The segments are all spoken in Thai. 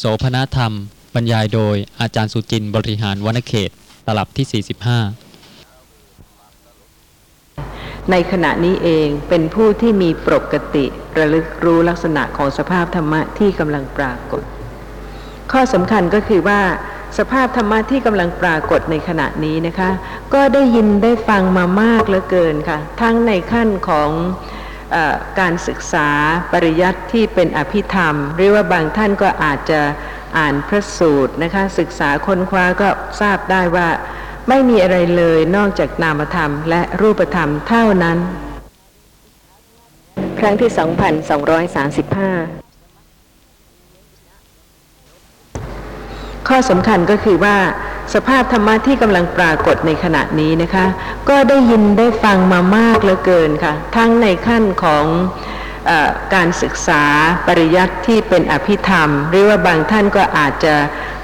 โสพนธรรม บรรยายโดยอาจารย์สุจินต์บริหารวรรณเขต ตลับที่ 45 ในขณะนี้เองเป็นผู้ที่มีปกติระลึกรู้ลักษณะของสภาพธรรมะที่กำลังปรากฏ ข้อสำคัญก็คือว่าสภาพธรรมะที่กำลังปรากฏในขณะนี้นะคะ ก็ได้ยินได้ฟังมามากเหลือเกินค่ะ ทั้งในขั้นของ การศึกษาปริยัติที่เป็นอภิธรรม หรือว่าบางท่านก็อาจจะอ่านพระสูตรนะคะศึกษาค้นคว้าก็ทราบได้ว่าไม่มีอะไรเลยนอกจากนามธรรมและรูปธรรมเท่านั้น ครั้งที่ 2235 ข้อสำคัญก็คือว่า สภาพธรรมะที่กำลังปรากฏในขณะนี้นะคะ ก็ได้ยินได้ฟังมามากเหลือเกินค่ะ ทั้งในขั้นของอการศึกษาปริยัติที่เป็นอภิธรรม หรือว่าบางท่านก็อาจจะ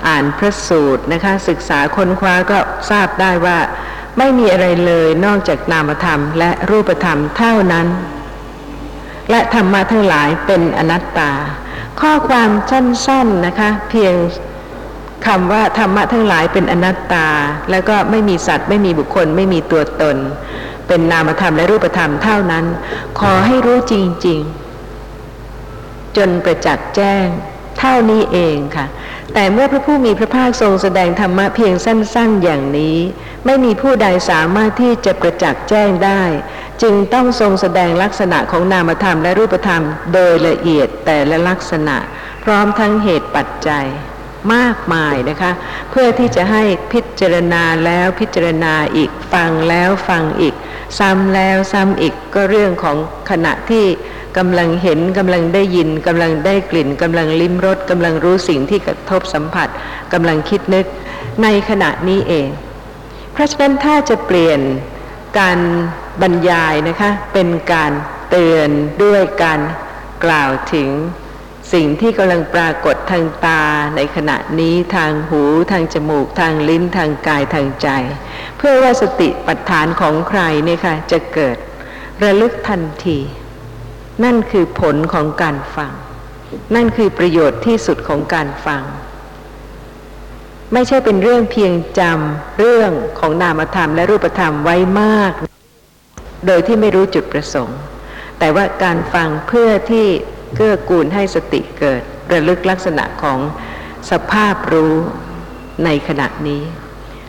อ่านพระสูตรนะคะ ศึกษาค้นคว้าก็ทราบได้ว่าไม่มีอะไรเลยนอกจากนามธรรม และรูปธรรมเท่านั้น และธรรมะทั้งหลายเป็นอนัตตา ข้อความสั้นๆนะคะ เพียง คำว่าธรรมะทั้งหลายเป็นอนัตตา แล้วก็ไม่มีสัตว์ ไม่มีบุคคล ไม่มีตัวตน เป็นนามธรรมและรูปธรรมเท่านั้น ขอให้รู้จริง ๆ จนประจักษ์แจ้ง เท่านี้เองค่ะ แต่เมื่อพระผู้มีพระภาคทรงแสดงธรรมะเพียงสั้น ๆ อย่างนี้ ไม่มีผู้ใดสามารถที่จะประจักษ์แจ้งได้ จึงต้องทรงแสดงลักษณะของนามธรรมและรูปธรรม โดยละเอียดแต่ละลักษณะ พร้อมทั้งเหตุปัจจัย มากมายนะคะ เพื่อที่จะให้พิจารณาแล้วพิจารณาอีกฟังแล้วฟังอีก ซ้ำแล้วซ้ำอีกก็เรื่องของขณะที่กำลังเห็นกำลังได้ยินกำลังได้กลิ่นกำลังลิ้มรสกำลังรู้สิ่งที่กระทบสัมผัสกำลังคิดนึกในขณะนี้เอง เพราะฉะนั้นถ้าจะเปลี่ยนการบรรยายนะคะเป็นการเตือนด้วยการกล่าวถึง สิ่งที่กำลังปรากฏทางตาในขณะนี้ทางหูทางจมูกทางลิ้นทางกายทางใจ เพื่อว่าสติปัฏฐานของใครเนี่ยค่ะจะเกิดระลึกทันที นั่นคือผลของการฟัง นั่นคือประโยชน์ที่สุดของการฟัง ไม่ใช่เป็นเรื่องเพียงจำเรื่องของนามธรรมและรูปธรรมไว้มาก โดยที่ไม่รู้จุดประสงค์ แต่ว่าการฟังเพื่อที่ เกื้อกูลให้สติเกิดระลึกลักษณะของสภาพรู้ในขณะนี้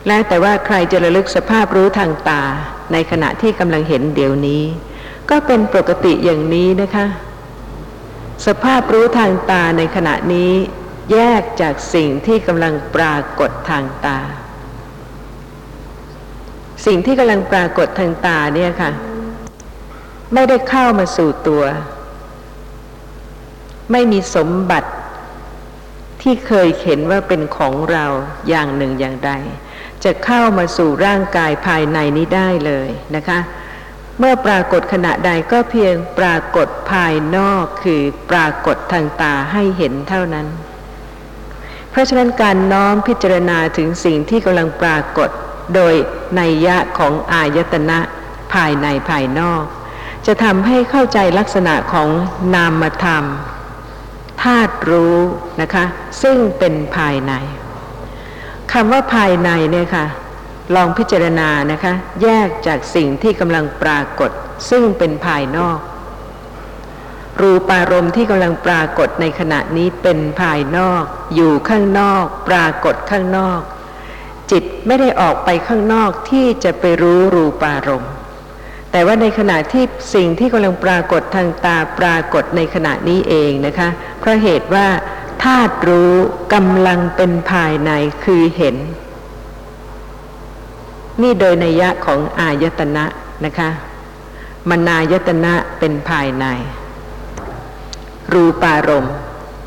และแต่ว่าใครจะระลึกสภาพรู้ทางตา ในขณะที่กำลังเห็นเดี๋ยวนี้ ก็เป็นปกติอย่างนี้นะคะ สภาพรู้ทางตาในขณะนี้ แยกจากสิ่งที่กำลังปรากฏทางตา สิ่งที่กำลังปรากฏทางตาเนี่ยค่ะ ไม่ได้เข้ามาสู่ตัว ไม่มีสมบัติที่เคยเห็นว่าเป็นของเราอย่างหนึ่งอย่างใด จะเข้ามาสู่ร่างกายภายในนี้ได้เลยนะคะ เมื่อปรากฏขณะใดก็เพียงปรากฏภายนอกคือปรากฏทางตาให้เห็นเท่านั้น เพราะฉะนั้นการน้อมพิจารณาถึงสิ่งที่กำลังปรากฏโดยนัยยะของอายตนะภายในภายนอก จะทำให้เข้าใจลักษณะของนามธรรมาตุรู้นะคะ ซึ่งเป็นภายในคำว่าภายในเนี่ยค่ะ ลองพิจารณานะคะ แยกจากสิ่งที่กำลังปรากฏ ซึ่งเป็นภายนอก รูปารมณ์ที่กำลังปรากฏในขณะนี้เป็นภายนอก อยู่ข้างนอก ปรากฏข้างนอก จิตไม่ได้ออกไปข้างนอกที่จะไปรู้รูปารมณ์ แต่ว่าในขณะที่สิ่งที่กำลังปรากฏทางตาปรากฏในขณะนี้เองนะคะเพราะเหตุว่าธาตุรู้กำลังเป็นภายในคือเห็น นี่โดยนัยยะของอายตนะนะคะมนายตนะเป็นภายใน รูปารมณ์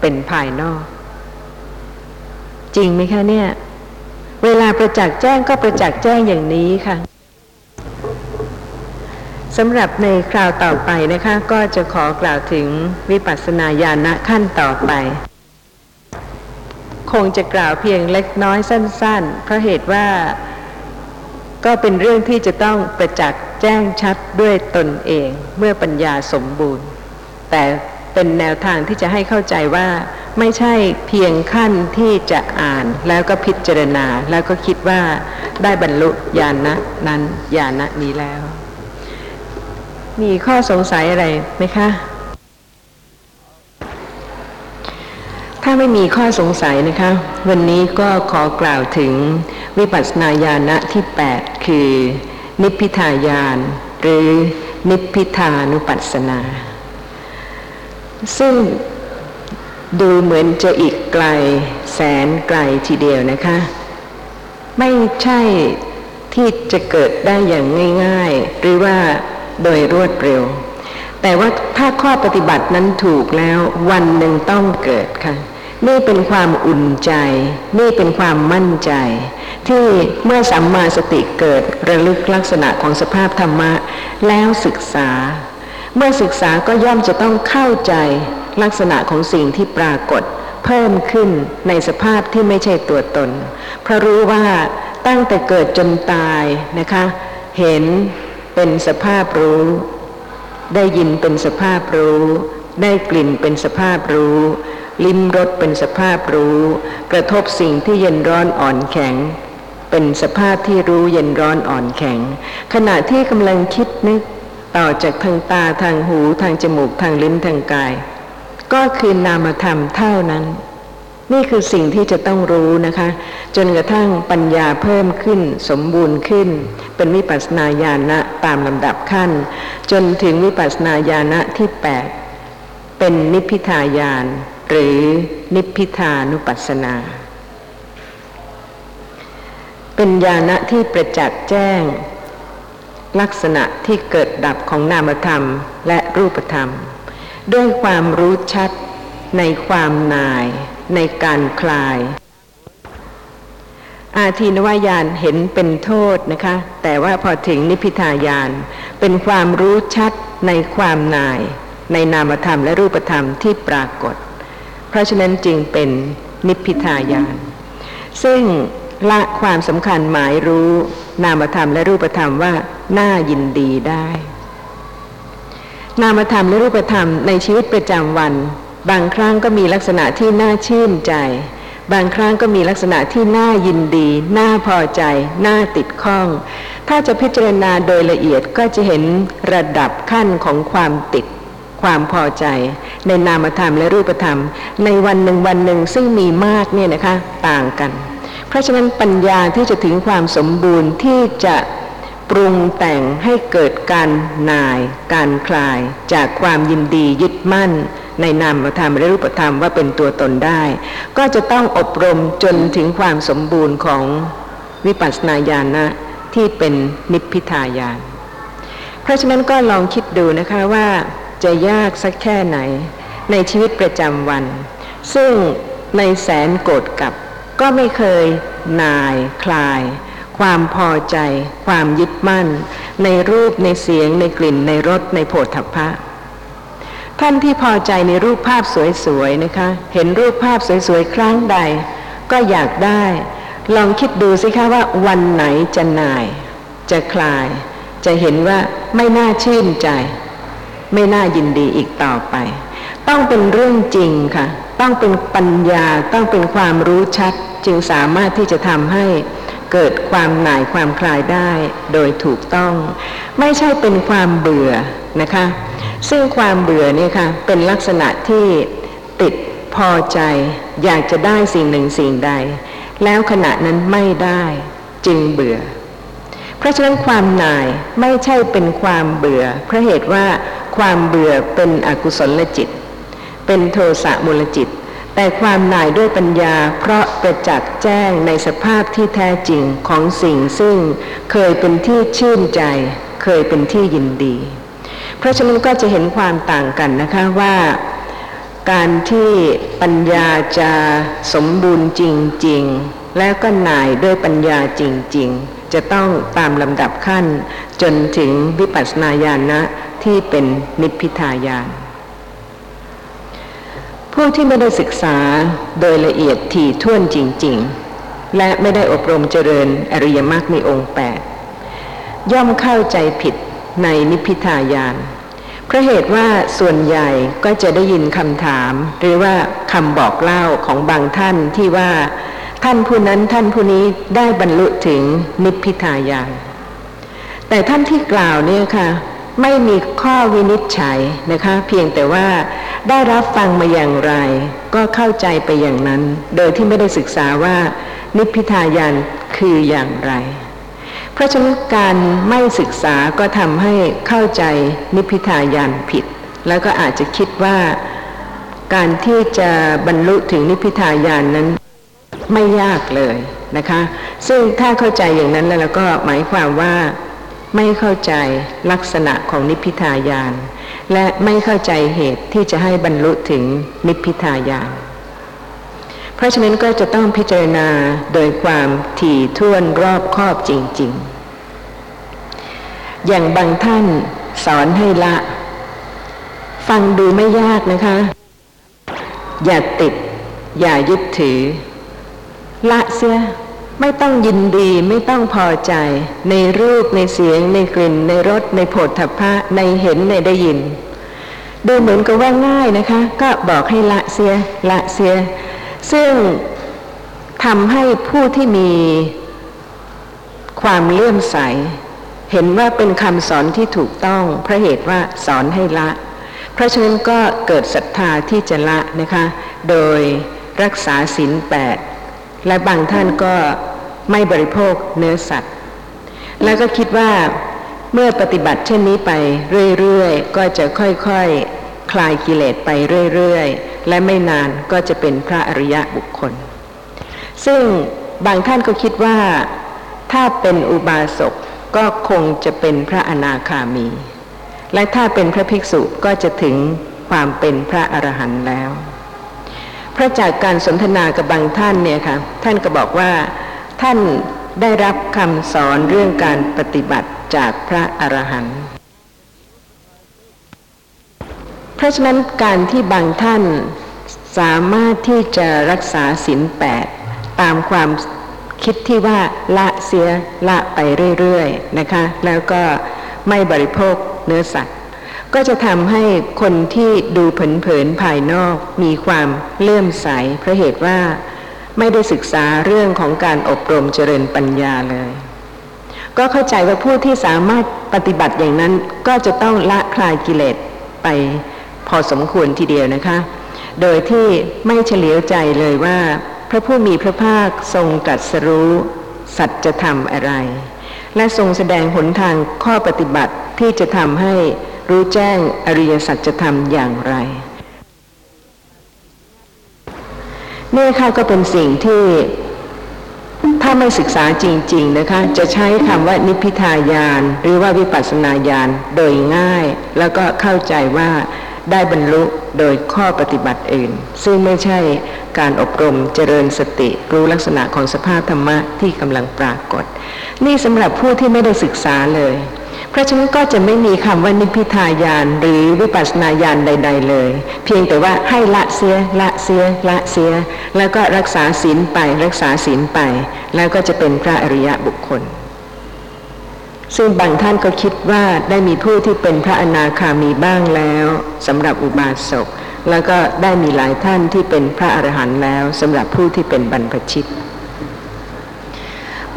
เป็นภายนอก จริงไหมคะเนี่ย เวลาประจักษ์แจ้งก็ประจักษ์แจ้งอย่างนี้ค่ะ สำหรับในคราวต่อไปนะคะก็จะขอกล่าวถึงวิปัสสนาญาณขั้นต่อไป คงจะกล่าวเพียงเล็กน้อยสั้น ๆ เพราะเหตุว่าก็เป็นเรื่องที่จะต้องประจักษ์แจ้งชัดด้วยตนเองเมื่อปัญญาสมบูรณ์ แต่เป็นแนวทางที่จะให้เข้าใจว่าไม่ใช่เพียงขั้นที่จะอ่านแล้วก็พิจารณาแล้วก็คิดว่าได้บรรลุญาณะนั้นญาณะนี้แล้ว มีข้อสงสัยอะไรไหมคะ ถ้าไม่มีข้อสงสัยนะคะ วันนี้ก็ขอกล่าวถึงวิปัสสนาญาณะที่ 8 คือ นิพพิทายาน หรือนิพพิทานุปัสสนา ซึ่งดูเหมือนจะอีกไกลแสนไกลทีเดียวนะคะ ไม่ใช่ที่จะเกิดได้อย่างง่าย ๆ หรือว่า โดยรวดเร็ว แต่ว่าถ้าข้อปฏิบัตินั้นถูกแล้ววันหนึ่งต้องเกิดค่ะ นี่เป็นความอุ่นใจ นี่เป็นความมั่นใจ ที่เมื่อสัมมาสติเกิดระลึกลักษณะของสภาพธรรมะ แล้วศึกษา เมื่อศึกษาก็ย่อมจะต้องเข้าใจลักษณะของสิ่งที่ปรากฏเพิ่มขึ้นในสภาพที่ไม่ใช่ตัวตน เพราะรู้ว่าตั้งแต่เกิดจนตายนะคะ เห็น เป็นสภาพรู้ ได้ยินเป็นสภาพรู้ ได้กลิ่นเป็นสภาพรู้ ลิ้มรสเป็นสภาพรู้ กระทบสิ่งที่เย็นร้อนอ่อนแข็ง เป็นสภาพที่รู้เย็นร้อนอ่อนแข็ง ขณะที่กำลังคิดนึกต่อจากทางตาทางหูทางจมูกทางลิ้นทางกาย ก็คือนามธรรมเท่านั้น นี่คือสิ่งที่จะต้องรู้นะคะ จนกระทั่งปัญญาเพิ่มขึ้น สมบูรณ์ขึ้น เป็นวิปัสสนาญาณะตามลำดับขั้น จนถึงวิปัสสนาญาณะที่ 8 เป็นนิพพิทายาน หรือนิพพิทานุปัสสนา เป็นญาณะที่ประจักษ์แจ้ง ลักษณะที่เกิดดับของนามธรรมและรูปธรรม ด้วยความรู้ชัดในความนาย ในการคลาย อาทีนวายานเห็นเป็นโทษนะคะ แต่ว่าพอถึงนิพพิทายาน เป็นความรู้ชัดในความนาย ในนามธรรมและรูปธรรมที่ปรากฏ เพราะฉะนั้นจึงเป็นนิพพิทายาน ซึ่งละความสำคัญหมายรู้นามธรรมและรูปธรรมว่าน่ายินดีได้ นามธรรมและรูปธรรมในชีวิตประจำวัน บางครั้งก็มีลักษณะที่น่าชื่นใจ บางครั้งก็มีลักษณะที่น่ายินดี น่าพอใจ น่าติดข้อง ถ้าจะพิจารณาโดยละเอียดก็จะเห็นระดับขั้นของความติดความพอใจ ในนามธรรมและรูปธรรม ในวันหนึ่งวันหนึ่งซึ่งมีมากเนี่ยนะคะต่างกัน เพราะฉะนั้นปัญญาที่จะถึงความสมบูรณ์ที่จะปรุงแต่งให้เกิดการนาย การคลาย จากความยินดียึดมั่น ในนามธรรมและรูปธรรมว่าเป็นตัวตนได้ ก็จะต้องอบรมจนถึงความสมบูรณ์ของวิปัสสนาญาณนะที่เป็นนิพพิทายาน เพราะฉะนั้นก็ลองคิดดูนะคะว่าจะยากสักแค่ไหน ในชีวิตประจำวัน ซึ่งในแสนโกรธกับ ก็ไม่เคยนายคลาย ความพอใจ ความยึดมั่น ในรูปในเสียงในกลิ่นในรสในโผฏฐัพพะ ท่านที่พอใจในรูปภาพสวยๆนะคะ เห็นรูปภาพสวยๆ ครั้งใด ก็อยากได้ ลองคิดดูสิคะว่าวันไหนจะนาย จะคลาย จะเห็นว่าไม่น่าชื่นใจ ไม่น่ายินดีอีกต่อไป ต้องเป็นเรื่องจริงค่ะ ต้องเป็นปัญญาต้องเป็นความรู้ชัด จึงสามารถที่จะทำให้ เกิดความหน่ายความคลายได้โดยถูกต้อง ไม่ใช่เป็นความเบื่อนะคะ ซึ่งความเบื่อเนี่ยค่ะเป็นลักษณะที่ติดพอใจ อยากจะได้สิ่งหนึ่งสิ่งใด แล้วขณะนั้นไม่ได้จึงเบื่อ เพราะฉะนั้นความหน่ายไม่ใช่เป็นความเบื่อเพราะเหตุว่าความเบื่อเป็นอกุศลจิต เป็นโทสะมูลจิต แต่ความหน่ายด้วยปัญญาเพราะประจักษ์แจ้งในสภาพที่แท้จริงของสิ่งซึ่งเคยเป็นที่ชื่นใจ เคยเป็นที่ยินดี เพราะฉะนั้นก็จะเห็นความต่างกันนะคะว่าการที่ปัญญาจะสมบูรณ์จริง ๆ แล้วก็หน่ายด้วยปัญญาจริง ๆ จะต้องตามลำดับขั้นจนถึงวิปัสสนาญาณะที่เป็นนิพพิทายาน ผู้ที่ไม่ได้ศึกษาโดยละเอียดถี่ถ้วนจริง ๆ และไม่ได้อบรมเจริญอริยมรรคมีองค์แปดย่อมเข้าใจผิดในนิพพิทายานเพราะเหตุว่าส่วนใหญ่ก็จะได้ยินคำถาม หรือว่าคำบอกเล่าของบางท่านที่ว่า ท่านผู้นั้นท่านผู้นี้ได้บรรลุถึงนิพพิทายานแต่ท่านที่กล่าวเนี่ยค่ะ ไม่มีข้อวินิจฉัยนะคะ เพียงแต่ว่าได้รับฟังมาอย่างไร ก็เข้าใจไปอย่างนั้น โดยที่ไม่ได้ศึกษาว่า นิพพิทายานคืออย่างไร เพราะฉะนั้นการไม่ศึกษาก็ทำให้เข้าใจนิพพิทายานผิด แล้วก็อาจจะคิดว่าการที่จะบรรลุถึงนิพพิทายานนั้นไม่ยากเลยนะคะ ซึ่งถ้าเข้าใจอย่างนั้นแล้วก็หมายความว่า ไม่เข้าใจลักษณะของนิพพิทายาน และไม่เข้าใจเหตุที่จะให้บรรลุถึงนิพพิทายาน เพราะฉะนั้นก็จะต้องพิจารณาโดยความถี่ถ้วนรอบคอบจริง ๆ อย่างบางท่านสอนให้ละ ฟังดูไม่ยากนะคะ อย่าติด อย่ายึดถือ ละเสีย ไม่ต้องยินดีไม่ต้องพอใจ ในรูปในเสียง ในกลิ่น ในรสในโผฏฐัพพะในเห็นในได้ยิน ดูเหมือนกับว่าง่ายนะคะ ก็บอกให้ละเสียละเสีย ซึ่งทำให้ผู้ที่มีความเลื่อมใส เห็นว่าเป็นคำสอนที่ถูกต้องเพราะเหตุว่าสอนให้ละ เพราะฉะนั้นก็เกิดศรัทธาที่จะละนะคะ โดยรักษาศีลแปด และบางท่านก็ไม่บริโภคเนื้อสัตว์ แล้วก็คิดว่าเมื่อปฏิบัติเช่นนี้ไปเรื่อยๆ ก็จะค่อยๆคคลายกิเลสไปเรื่อยๆ และไม่นานก็จะเป็นพระอริยะบุคคล ซึ่งบางท่านก็คิดว่า ถ้าเป็นอุบาสกก็คงจะเป็นพระอนาคามี และถ้าเป็นพระภิกษุก็จะถึงความเป็นพระอรหันต์แล้ว พราะจากการสนทนากับบางท่านเนี่ยค่ะท่านก็บอกว่าท่านได้รับคำสอนเรื่องการปฏิบัติจากพระอรหันต์เพราะฉะนั้นการที่บางท่านสามารถที่จะรักษาศีลแปดตามความคิดที่ว่าละเสียละไปเรื่อยๆนะคะ แล้วก็ไม่บริโภคเนื้อสัตว์ ก็จะทำให้คนที่ดูเผินๆภายนอกมีความเลื่อมใสเพราะเหตุว่าไม่ได้ศึกษาเรื่องของการอบรมเจริญปัญญาเลย ก็เข้าใจว่าผู้ที่สามารถปฏิบัติอย่างนั้นก็จะต้องละคลายกิเลสไปพอสมควรทีเดียวนะคะ โดยที่ไม่เฉลียวใจเลยว่า พระผู้มีพระภาคทรงตรัสรู้ สัจธรรมอะไร และทรงแสดงหนทางข้อปฏิบัติที่จะทำให้ รู้แจ้งอริยสัจธรรมอย่างไรนี่ค่ะก็เป็นสิ่งที่ถ้าไม่ศึกษาจริง ๆนะคะ จะใช้คำว่านิพพิทายาน หรือว่าวิปัสสนาญาณโดยง่าย แล้วก็เข้าใจว่าได้บรรลุโดยข้อปฏิบัติอื่น ซึ่งไม่ใช่การอบรมเจริญสติรู้ลักษณะของสภาพธรรมะที่กำลังปรากฏ นี่สำหรับผู้ที่ไม่ได้ศึกษาเลย เพราะฉะนั้นก็จะไม่มีคำว่านิพพิทายานหรือวิปัสสนาญาณใด ๆ เลย เพียงแต่ว่าให้ละเสียละเสียละเสีย แล้วก็รักษาศีลไปรักษาศีลไป แล้วก็จะเป็นพระอริยะบุคคล ซึ่งบางท่านก็คิดว่าได้มีผู้ที่เป็นพระอนาคามีบ้างแล้วสำหรับอุบาสกแล้วก็ได้มีหลายท่านที่เป็นพระอรหันต์แล้วสำหรับผู้ที่เป็นบรรพชิต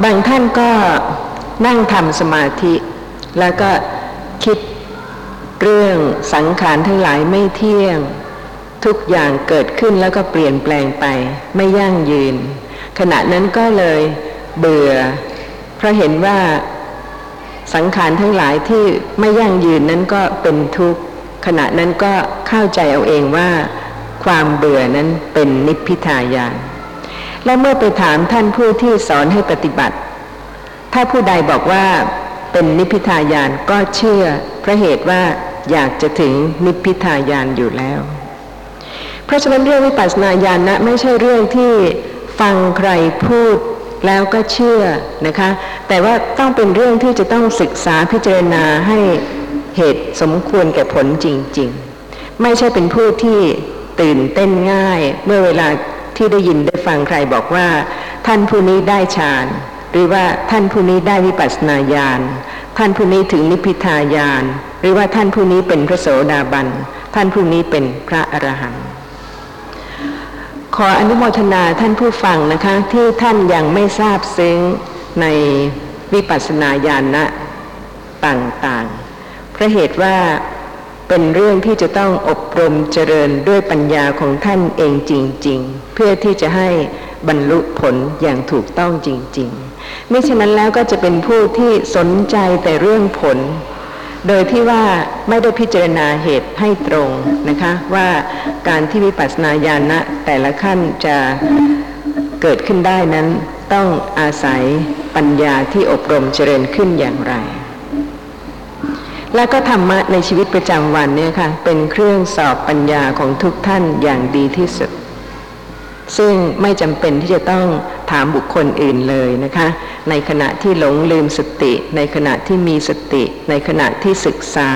บางท่านก็นั่งทำสมาธิ แล้วก็คิดเรื่องสังขารทั้งหลายไม่เที่ยง ทุกอย่างเกิดขึ้นแล้วก็เปลี่ยนแปลงไป ไม่ยั่งยืน ขณะนั้นก็เลยเบื่อ เพราะเห็นว่าสังขารทั้งหลายที่ไม่ยั่งยืนนั้นก็เป็นทุกข์ ขณะนั้นก็เข้าใจเอาเองว่า ความเบื่อนั้นเป็นนิพพิทายานและเมื่อไปถามท่านผู้ที่สอนให้ปฏิบัติ ถ้าผู้ใดบอกว่า เป็นนิพพิทายานก็เชื่อเพราะเหตุว่าอยากจะถึงนิพพิทายานอยู่แล้ว เพราะฉะนั้นเรื่องวิปัสสนาญาณนะไม่ใช่เรื่องที่ฟังใครพูดแล้วก็เชื่อนะคะ แต่ว่าต้องเป็นเรื่องที่จะต้องศึกษาพิจารณาให้เหตุสมควรแก่ผลจริง ๆ ไม่ใช่เป็นผู้ที่ตื่นเต้นง่าย เมื่อเวลาที่ได้ยินได้ฟังใครบอกว่า ท่านผู้นี้ได้ฌาน หรือว่าท่านผู้นี้ได้วิปัสสนาญาณ ท่านผู้นี้ถึงนิพพิทายาน หรือว่าท่านผู้นี้เป็นพระโสดาบัน ท่านผู้นี้เป็นพระอรหันต์ขออนุโมทนาท่านผู้ฟังนะคะที่ท่านยังไม่ทราบซึ้งในวิปัสสนาญาณะต่างๆ เพราะเหตุว่าเป็นเรื่องที่จะต้องอบรมเจริญด้วยปัญญาของท่านเองจริง ๆ เพื่อที่จะให้บรรลุผลอย่างถูกต้องจริง ๆ ไม่เช่นนั้นแล้วก็จะเป็นผู้ที่สนใจแต่เรื่องผล โดยที่ว่าไม่ได้พิจารณาเหตุให้ตรงนะคะว่าการที่วิปัสสนาญาณะแต่ละขั้นจะเกิดขึ้นได้นั้นต้องอาศัยปัญญาที่อบรมเจริญขึ้นอย่างไร และก็ธรรมะในชีวิตประจำวันเนี่ยค่ะเป็นเครื่องสอบปัญญาของทุกท่านอย่างดีที่สุด ซึ่งไม่จำเป็นที่จะต้องถามบุคคลอื่นเลยนะคะ ในขณะที่หลงลืมสติ ในขณะที่มีสติ ในขณะที่ศึกษา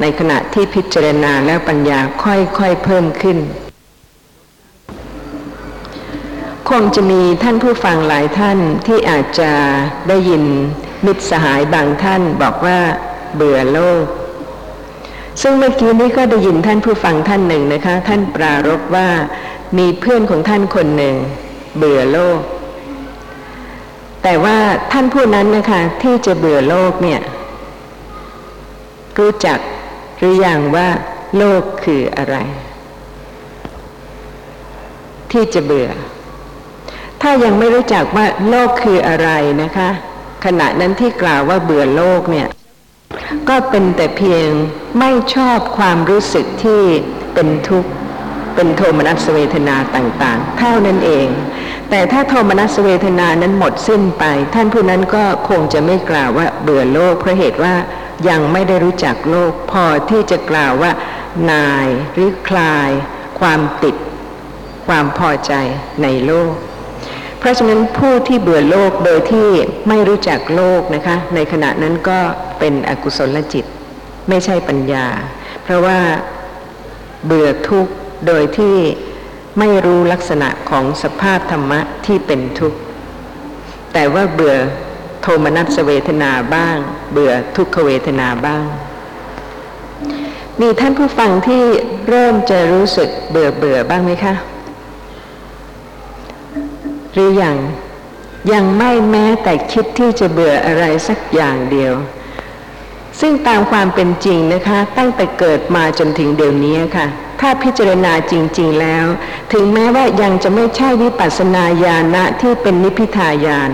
ในขณะที่พิจารณาแล้วปัญญาค่อยๆเพิ่มขึ้น คงจะมีท่านผู้ฟังหลายท่านที่อาจจะได้ยินมิตรสหายบางท่านบอกว่าเบื่อโลก ซึ่งเมื่อกี้นี้ก็ได้ยินท่านผู้ฟังท่านหนึ่งนะคะ ท่านปรารบว่า มีเพื่อนของท่านคนหนึ่ง เบื่อโลก แต่ว่าท่านผู้นั้นนะคะที่จะเบื่อโลกเนี่ย รู้จักหรืออยังว่าโลกคืออะไร ที่จะเบื่อ ถ้ายังไม่รู้จักว่าโลกคืออะไรนะคะ ขณะนั้นที่กล่าวว่าเบื่อโลกเนี่ย ก็เป็นแต่เพียงไม่ชอบความรู้สึกที่เป็นทุกข์ เป็นโทมนัสเวทนาต่างๆ เท่านั้นเอง แต่ถ้าโทมนัสเวทนานั้นหมดสิ้นไป ท่านผู้นั้นก็คงจะไม่กล่าวว่าเบื่อโลกเพราะเหตุว่ายังไม่ได้รู้จักโลก พอที่จะกล่าวว่านายหรือคลาย ความติด ความพอใจในโลก เพราะฉะนั้นผู้ที่เบื่อโลกโดยที่ไม่รู้จักโลกนะคะ ในขณะนั้นก็เป็นอกุศลจิต ไม่ใช่ปัญญา เพราะว่าเบื่อทุกข์ โดยที่ไม่รู้ลักษณะของสภาพธรรมะที่เป็นทุกข์ แต่ว่าเบื่อโทมนัสเวทนาบ้าง เบื่อทุกขเวทนาบ้าง มีท่านผู้ฟังที่เริ่มจะรู้สึกเบื่อเบื่อบ้างไหมคะ หรืออยังยังไม่แม้แต่คิดที่จะเบื่ออะไรสักอย่างเดียว ซึ่งตามความเป็นจริงนะคะ ตั้งแต่เกิดมาจนถึงเดี๋ยวนี้ค่ะ ถ้าพิจารณาจริง ๆแล้ว ถึงแม้ว่ายังจะไม่ใช่วิปัสสนาญาณะที่เป็นนิพพิทายาน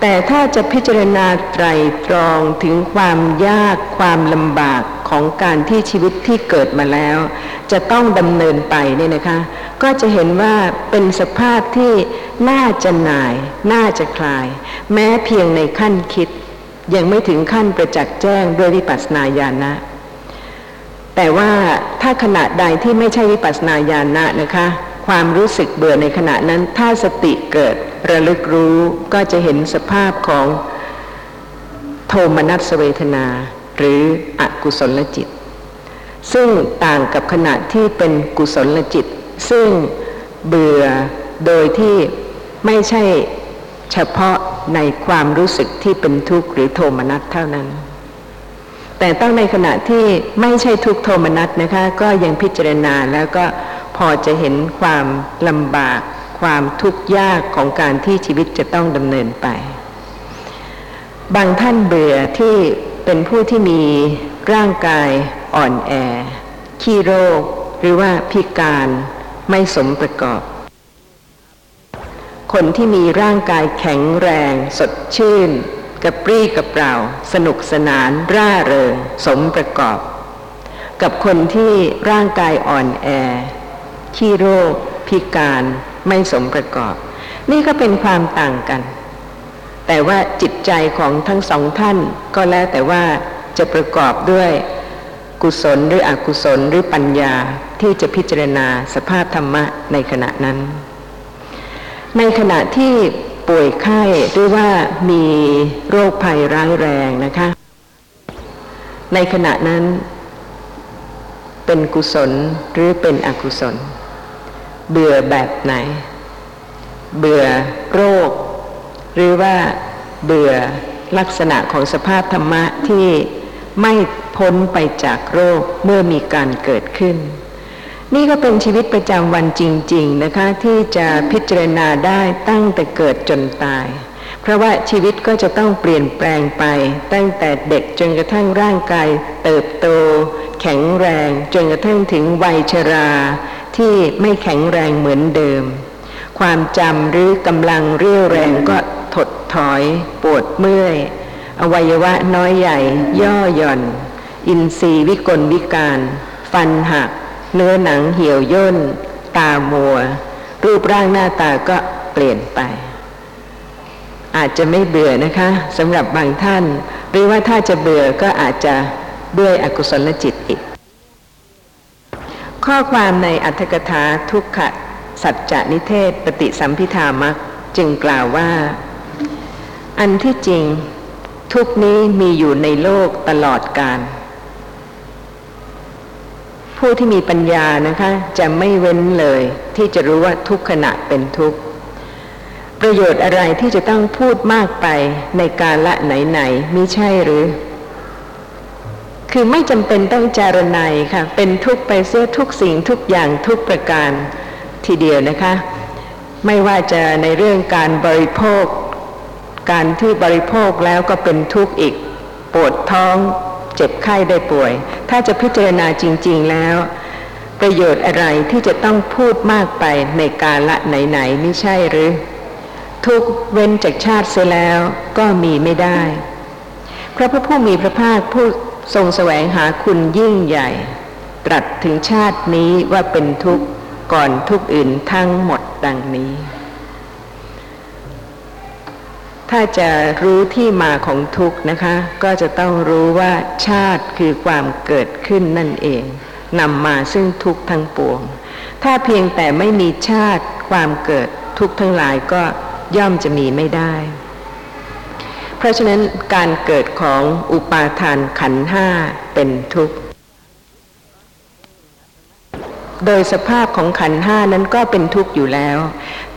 แต่ถ้าจะพิจารณาไตรตรองถึงความยากความลำบากของการที่ชีวิตที่เกิดมาแล้ว จะต้องดำเนินไปเนี่ยนะคะ ก็จะเห็นว่าเป็นสภาพที่น่าจะหน่าย น่าจะคลาย แม้เพียงในขั้นคิด ยังไม่ถึงขั้นประจักษ์แจ้งด้วยวิปัสสนาญาณะ แต่ว่าถ้าขณะใดที่ไม่ใช่วิปัสนาญาณะนะคะ ความรู้สึกเบื่อในขณะนั้น ถ้าสติเกิดระลึกรู้ก็จะเห็นสภาพของโทมนัสเวทนา หรืออกุศลจิต ซึ่งต่างกับขณะที่เป็นกุศลจิต ซึ่งเบื่อโดยที่ไม่ใช่เฉพาะในความรู้สึกที่เป็นทุกข์หรือโทมนัสเท่านั้น แต่ต้องในขณะที่ไม่ใช่ทุกโทมนัสนะคะ ก็ยังพิจารณาแล้วก็พอจะเห็นความลำบาก ความทุกข์ยากของการที่ชีวิตจะต้องดำเนินไป บางท่านเบื่อที่เป็นผู้ที่มีร่างกายอ่อนแอ ขี้โรค หรือว่าพิการไม่สมประกอบ คนที่มีร่างกายแข็งแรง สดชื่น กระปรี้กระเปร่า สนุกสนานร่าเริง สมประกอบ กับคนที่ร่างกายอ่อนแอ ขี้โรค พิการไม่สมประกอบ นี่ก็เป็นความต่างกัน แต่ว่าจิตใจของทั้งสองท่านก็แล้วแต่ว่าจะประกอบด้วยกุศลหรืออกุศลหรือปัญญาที่จะพิจารณาสภาพธรรมะในขณะนั้น ในขณะที่ ป่วยไข้หรือว่ามีโรคภัยร้ายแรงนะคะ ในขณะนั้นเป็นกุศลหรือเป็นอกุศล เบื่อแบบไหน เบื่อโรค หรือว่าเบื่อลักษณะของสภาพธรรมะที่ไม่พ้นไปจากโรคเมื่อมีการเกิดขึ้น นี่ก็เป็นชีวิตประจำวันจริง ๆนะคะ ที่จะพิจารณาได้ตั้งแต่เกิดจนตาย เพราะว่าชีวิตก็จะต้องเปลี่ยนแปลงไป ตั้งแต่เด็กจนกระทั่งร่างกายเติบโต แข็งแรง จนกระทั่งถึงวัยชรา ที่ไม่แข็งแรงเหมือนเดิม ความจำหรือกำลังเรี่ยวแรงก็ถดถอยปวดเมื่อย อวัยวะน้อยใหญ่ ย่อหย่อน อินทรีย์วิกลวิการ ฟันหัก เนื้อหนังเหี่ยวย่น ตามัว รูปร่างหน้าตาก็เปลี่ยนไป อาจจะไม่เบื่อนะคะสำหรับบางท่าน หรือว่าถ้าจะเบื่อก็อาจจะด้วยอกุศลจิตอีก ข้อความในอัตถกถาทุกขะสัจจนิเทศปฏิสัมพิธามักจึงกล่าวว่า อันที่จริงทุกนี้มีอยู่ในโลกตลอดกาล ผู้ที่มีปัญญานะคะ จะไม่เว้นเลย ที่จะรู้ว่าทุกขณะเป็นทุกข์ประโยชน์อะไรที่จะต้องพูดมากไปในการละไหนๆมิใช่หรือ คือไม่จำเป็นต้องจารณัยค่ะ เป็นทุกไปเสียทุกสิ่งทุกอย่างทุกประการทีเดียวนะคะ ไม่ว่าจะในเรื่องการบริโภค การที่บริโภคแล้วก็เป็นทุกข์อีก ปวดท้อง เจ็บไข้ได้ป่วย ถ้าจะพิจารณาจริง ๆแล้ว ประโยชน์อะไรที่จะต้องพูดมากไปในการละไหนๆไม่ใช่หรือ ทุกเว้นจากชาติเสียแล้วก็มีไม่ได้ พระผู้มีพระภาคผู้ทรงแสวงหาคุณยิ่งใหญ่ ตรัสถึงชาตินี้ว่าเป็นทุกข์ก่อนทุกอื่นทั้งหมดดังนี้ ถ้าจะรู้ที่มาของทุกข์นะคะ ก็จะต้องรู้ว่าชาติคือความเกิดขึ้นนั่นเองนำมาซึ่งทุกข์ทั้งปวง ถ้าเพียงแต่ไม่มีชาติความเกิดทุกข์ทั้งหลายก็ย่อมจะมีไม่ได้ เพราะฉะนั้นการเกิดของอุปาทานขันห้าเป็นทุกข์ โดยสภาพของขันห้านั้นก็เป็นทุกข์อยู่แล้ว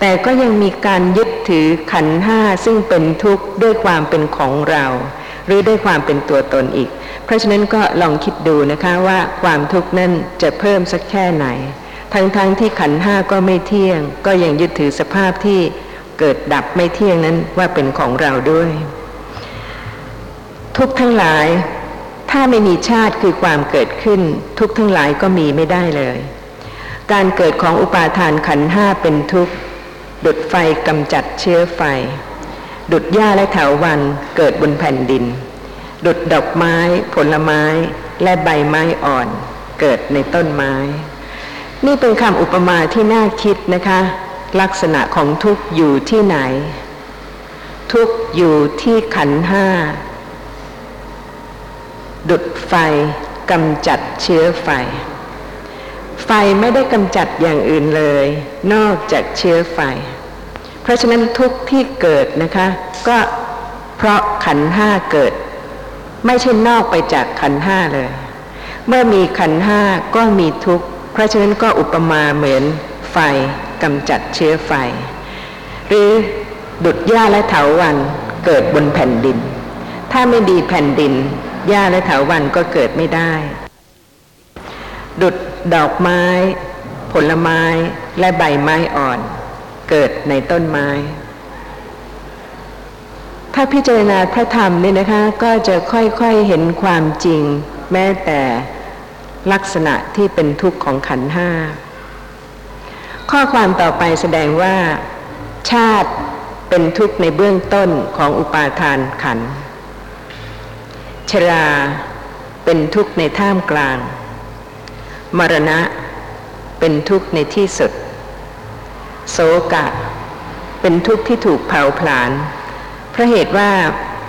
แต่ก็ยังมีการยึดถือขันห้าซึ่งเป็นทุกข์ด้วยความเป็นของเรา หรือด้วยความเป็นตัวตนอีก เพราะฉะนั้นก็ลองคิดดูนะคะว่าความทุกข์นั้นจะเพิ่มสักแค่ไหน ทั้งๆทที่ขันห้าก็ไม่เที่ยง ก็ยังยึดถือสภาพที่เกิดดับไม่เที่ยงนั้นว่าเป็นของเราด้วย ทุกทั้งหลาย ถ้าไม่มีชาติคือความเกิดขึ้น ทุกทั้งหลายก็มีไม่ได้เลย การเกิดของอุปาทานขันห้าเป็นทุกข์ ดุดไฟกำจัดเชื้อไฟ ดุดหญ้าและเถาวันเกิดบนแผ่นดิน ดุดดอกไม้ ผลไม้และใบไม้อ่อนเกิดในต้นไม้ นี่เป็นคำอุปมาที่น่าคิดนะคะ ลักษณะของทุกอยู่ที่ไหน ทุกอยู่ที่ขันห้า ดุดไฟกำจัดเชื้อไฟ ไฟไม่ได้กำจัดอย่างอื่นเลย นอกจากเชื้อไฟ เพราะฉะนั้นทุกที่เกิดนะคะ ก็เพราะขันห้าเกิด ไม่ใช่นอกไปจากขันห้าเลย เมื่อมีขันห้าก็มีทุกข์เพราะฉะนั้นก็อุปมาเหมือนไฟกำจัดเชื้อไฟ หรือดุดหญ้าและเถาวันเกิดบนแผ่นดิน ถ้าไม่ดีแผ่นดินหญ้าและเถาวันก็เกิดไม่ได้ ดุดดอกไม้ ผลไม้และใบไม้อ่อน เกิดในต้นไม้ ถ้าพิจารณาพระธรรมเนี่ยนะคะ ก็จะค่อยๆเห็นความจริง แม้แต่ลักษณะที่เป็นทุกข์ของขันห้า ข้อความต่อไปแสดงว่า ชาติเป็นทุกข์ในเบื้องต้นของอุปาทานขัน ชราเป็นทุกข์ในท่ามกลาง มรณะเป็นทุกข์ในที่สุด โศกะ เป็นทุกข์ที่ถูกเผาผลาญเพราะเหตุว่า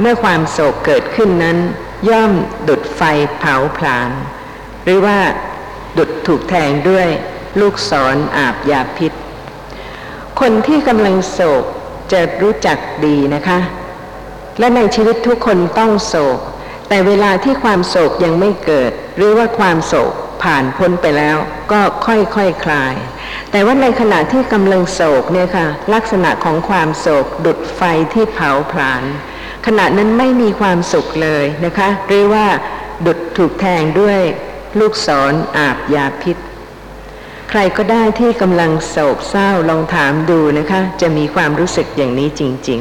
เมื่อความโศกเกิดขึ้นนั้น ย่อมดุดไฟเผาผลาญหรือว่าดุดถูกแทงด้วยลูกศรออาบยาพิษ คนที่กำลังโศกจะรู้จักดีนะคะ และในชีวิตทุกคนต้องโศก แต่เวลาที่ความโศกยังไม่เกิด หรือว่าความโศก ผ่านพ้นไปแล้วก็ค่อยๆคคลาย แต่ว่าในขณะที่กำลังโศกเนี่ยค่ะลักษณะของความโศกดุดไฟที่เผาผลาญขณะนั้นไม่มีความสุขเลยนะคะหรือว่าดุดถูกแทงด้วยลูกศรออาบยาพิษ ใครก็ได้ที่กำลังโศกเศร้าลองถามดูนะคะ จะมีความรู้สึกอย่างนี้จริง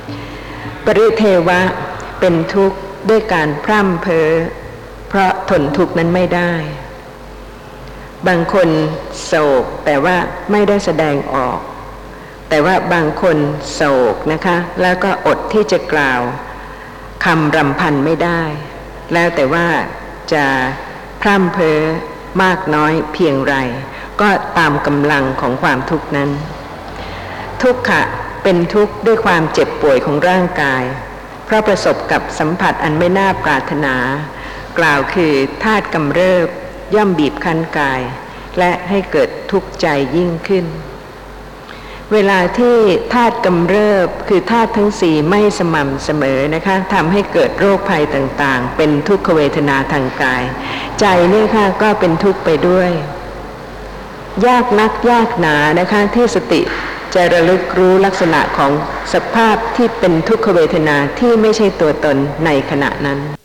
ๆ ปริเทวะเป็นทุกข์ด้วยการพร่ำเพ้อ เพราะทนทุกข์นั้นไม่ได้ บางคนโศกแต่ว่าไม่ได้แสดงออก แต่ว่าบางคนโศกนะคะ แล้วก็อดที่จะกล่าวคำรำพันไม่ได้ แล้วแต่ว่าจะพร่ำเพ้อมากน้อยเพียงไร ก็ตามกำลังของความทุกข์นั้น ทุกขะเป็นทุกข์ด้วยความเจ็บป่วยของร่างกาย เพราะประสบกับสัมผัสอันไม่น่าปรารถนา กล่าวคือธาตุกำเริบย่อมบีบคั้นกาย และให้เกิดทุกข์ใจยิ่งขึ้น เวลาที่ธาตุกำเริบคือธาตุทั้งสี่ไม่สม่ำเสมอนะคะทำให้เกิดโรคภัยต่างๆ เป็นทุกขเวทนาทางกาย ใจเนี่ยค่ะก็เป็นทุกข์ไปด้วย ยากนักยากหนานะคะที่สติจะระลึกรู้ลักษณะของสภาพที่เป็นทุกขเวทนาที่ไม่ใช่ตัวตนในขณะนั้น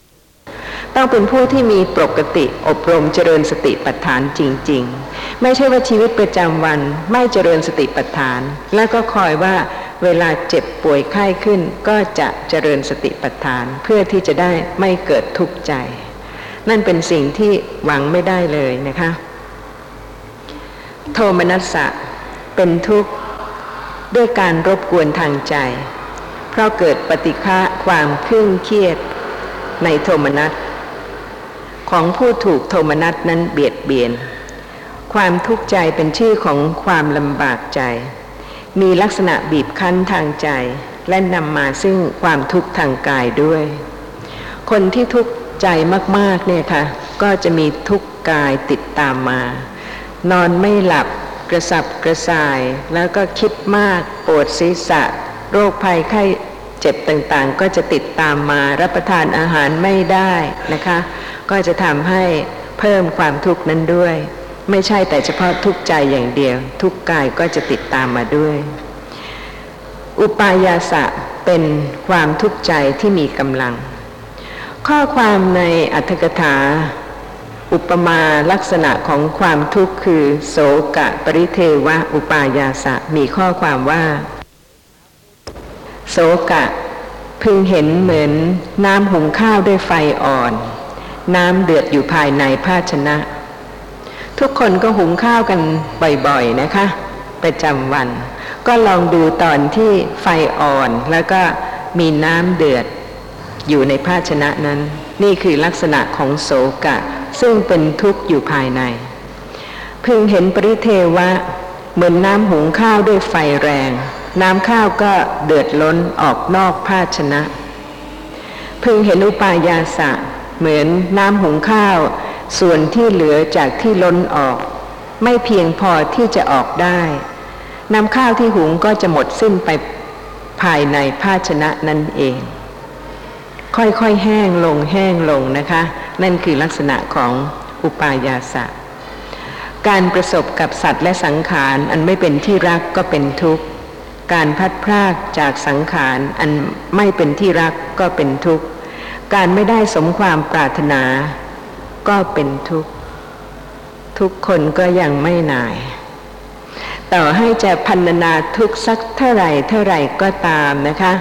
ต้องเป็นผู้ที่มีปกติอบรมเจริญสติปัฏฐานจริง ๆ ไม่ใช่ว่าชีวิตประจำวันไม่เจริญสติปัฏฐาน แล้วก็คอยว่าเวลาเจ็บป่วยไข้ขึ้น ก็จะเจริญสติปัฏฐาน เพื่อที่จะได้ไม่เกิดทุกข์ใจ นั่นเป็นสิ่งที่หวังไม่ได้เลยนะคะ โทมนัสสะเป็นทุกข์ด้วยการรบกวนทางใจ เพราะเกิดปฏิฆะความครึ่องเครียดในโทมนัส ของผู้ถูกโทมนัสนั้นเบียดเบียน ความทุกข์ใจเป็นชื่อของความลำบากใจ มีลักษณะบีบคั้นทางใจ และนำมาซึ่งความทุกข์ทางกายด้วย คนที่ทุกข์ใจมากๆเนี่ยค่ะ ก็จะมีทุกข์กายติดตามมา นอนไม่หลับกระสับกระส่าย แล้วก็คิดมากปวดศีรษะ โรคภัยไข้เจ็บต่างๆ ก็จะติดตามมารับประทานอาหารไม่ได้นะคะ ก็จะทำให้เพิ่มความทุกข์นั้นด้วย ไม่ใช่แต่เฉพาะทุกข์ใจอย่างเดียว ทุกข์กายก็จะติดตามมาด้วย อุปายาสะเป็นความทุกข์ใจที่มีกำลัง ข้อความในอัตถกถา อุปมาลักษณะของความทุกข์คือ โสกะปริเทวะ อุปายาสะมีข้อความว่า โสกะพึงเห็นเหมือนน้ำหุงข้าวด้วยไฟอ่อน น้ำเดือดอยู่ภายในภาชนะ ทุกคนก็หุงข้าวกันบ่อยๆนะคะประจำวัน ก็ลองดูตอนที่ไฟอ่อนแล้วก็มีน้ำเดือดอยู่ในภาชนะนั้น นี่คือลักษณะของโสกะ ซึ่งเป็นทุกข์อยู่ภายใน พึงเห็นปริเทวะ เหมือนน้ำหุงข้าวด้วยไฟแรง น้ำข้าวก็เดือดล้นออกนอกภาชนะ พึงเห็นอุปายาสะ เหมือนน้ำหุงข้าว ส่วนที่เหลือจากที่ล้นออก ไม่เพียงพอที่จะออกได้น้ำข้าวที่หุงก็จะหมดสิ้นไปภายในภาชนะนั่นเอง ค่อยๆแห้งลงแห้งลงนะคะ นั่นคือลักษณะของอุปายาสะ การประสบกับสัตว์และสังขารอันไม่เป็นที่รักก็เป็นทุกข์ การพัดพรากจากสังขารอันไม่เป็นที่รักก็เป็นทุกข์ การไม่ได้สมความปรารถนา ก็เป็นทุกข์ ทุกคนก็ยังไม่นาย ต่อให้จะพันนาทุกสักเท่าไหร่เท่าไหร่ก็ตามนะคะ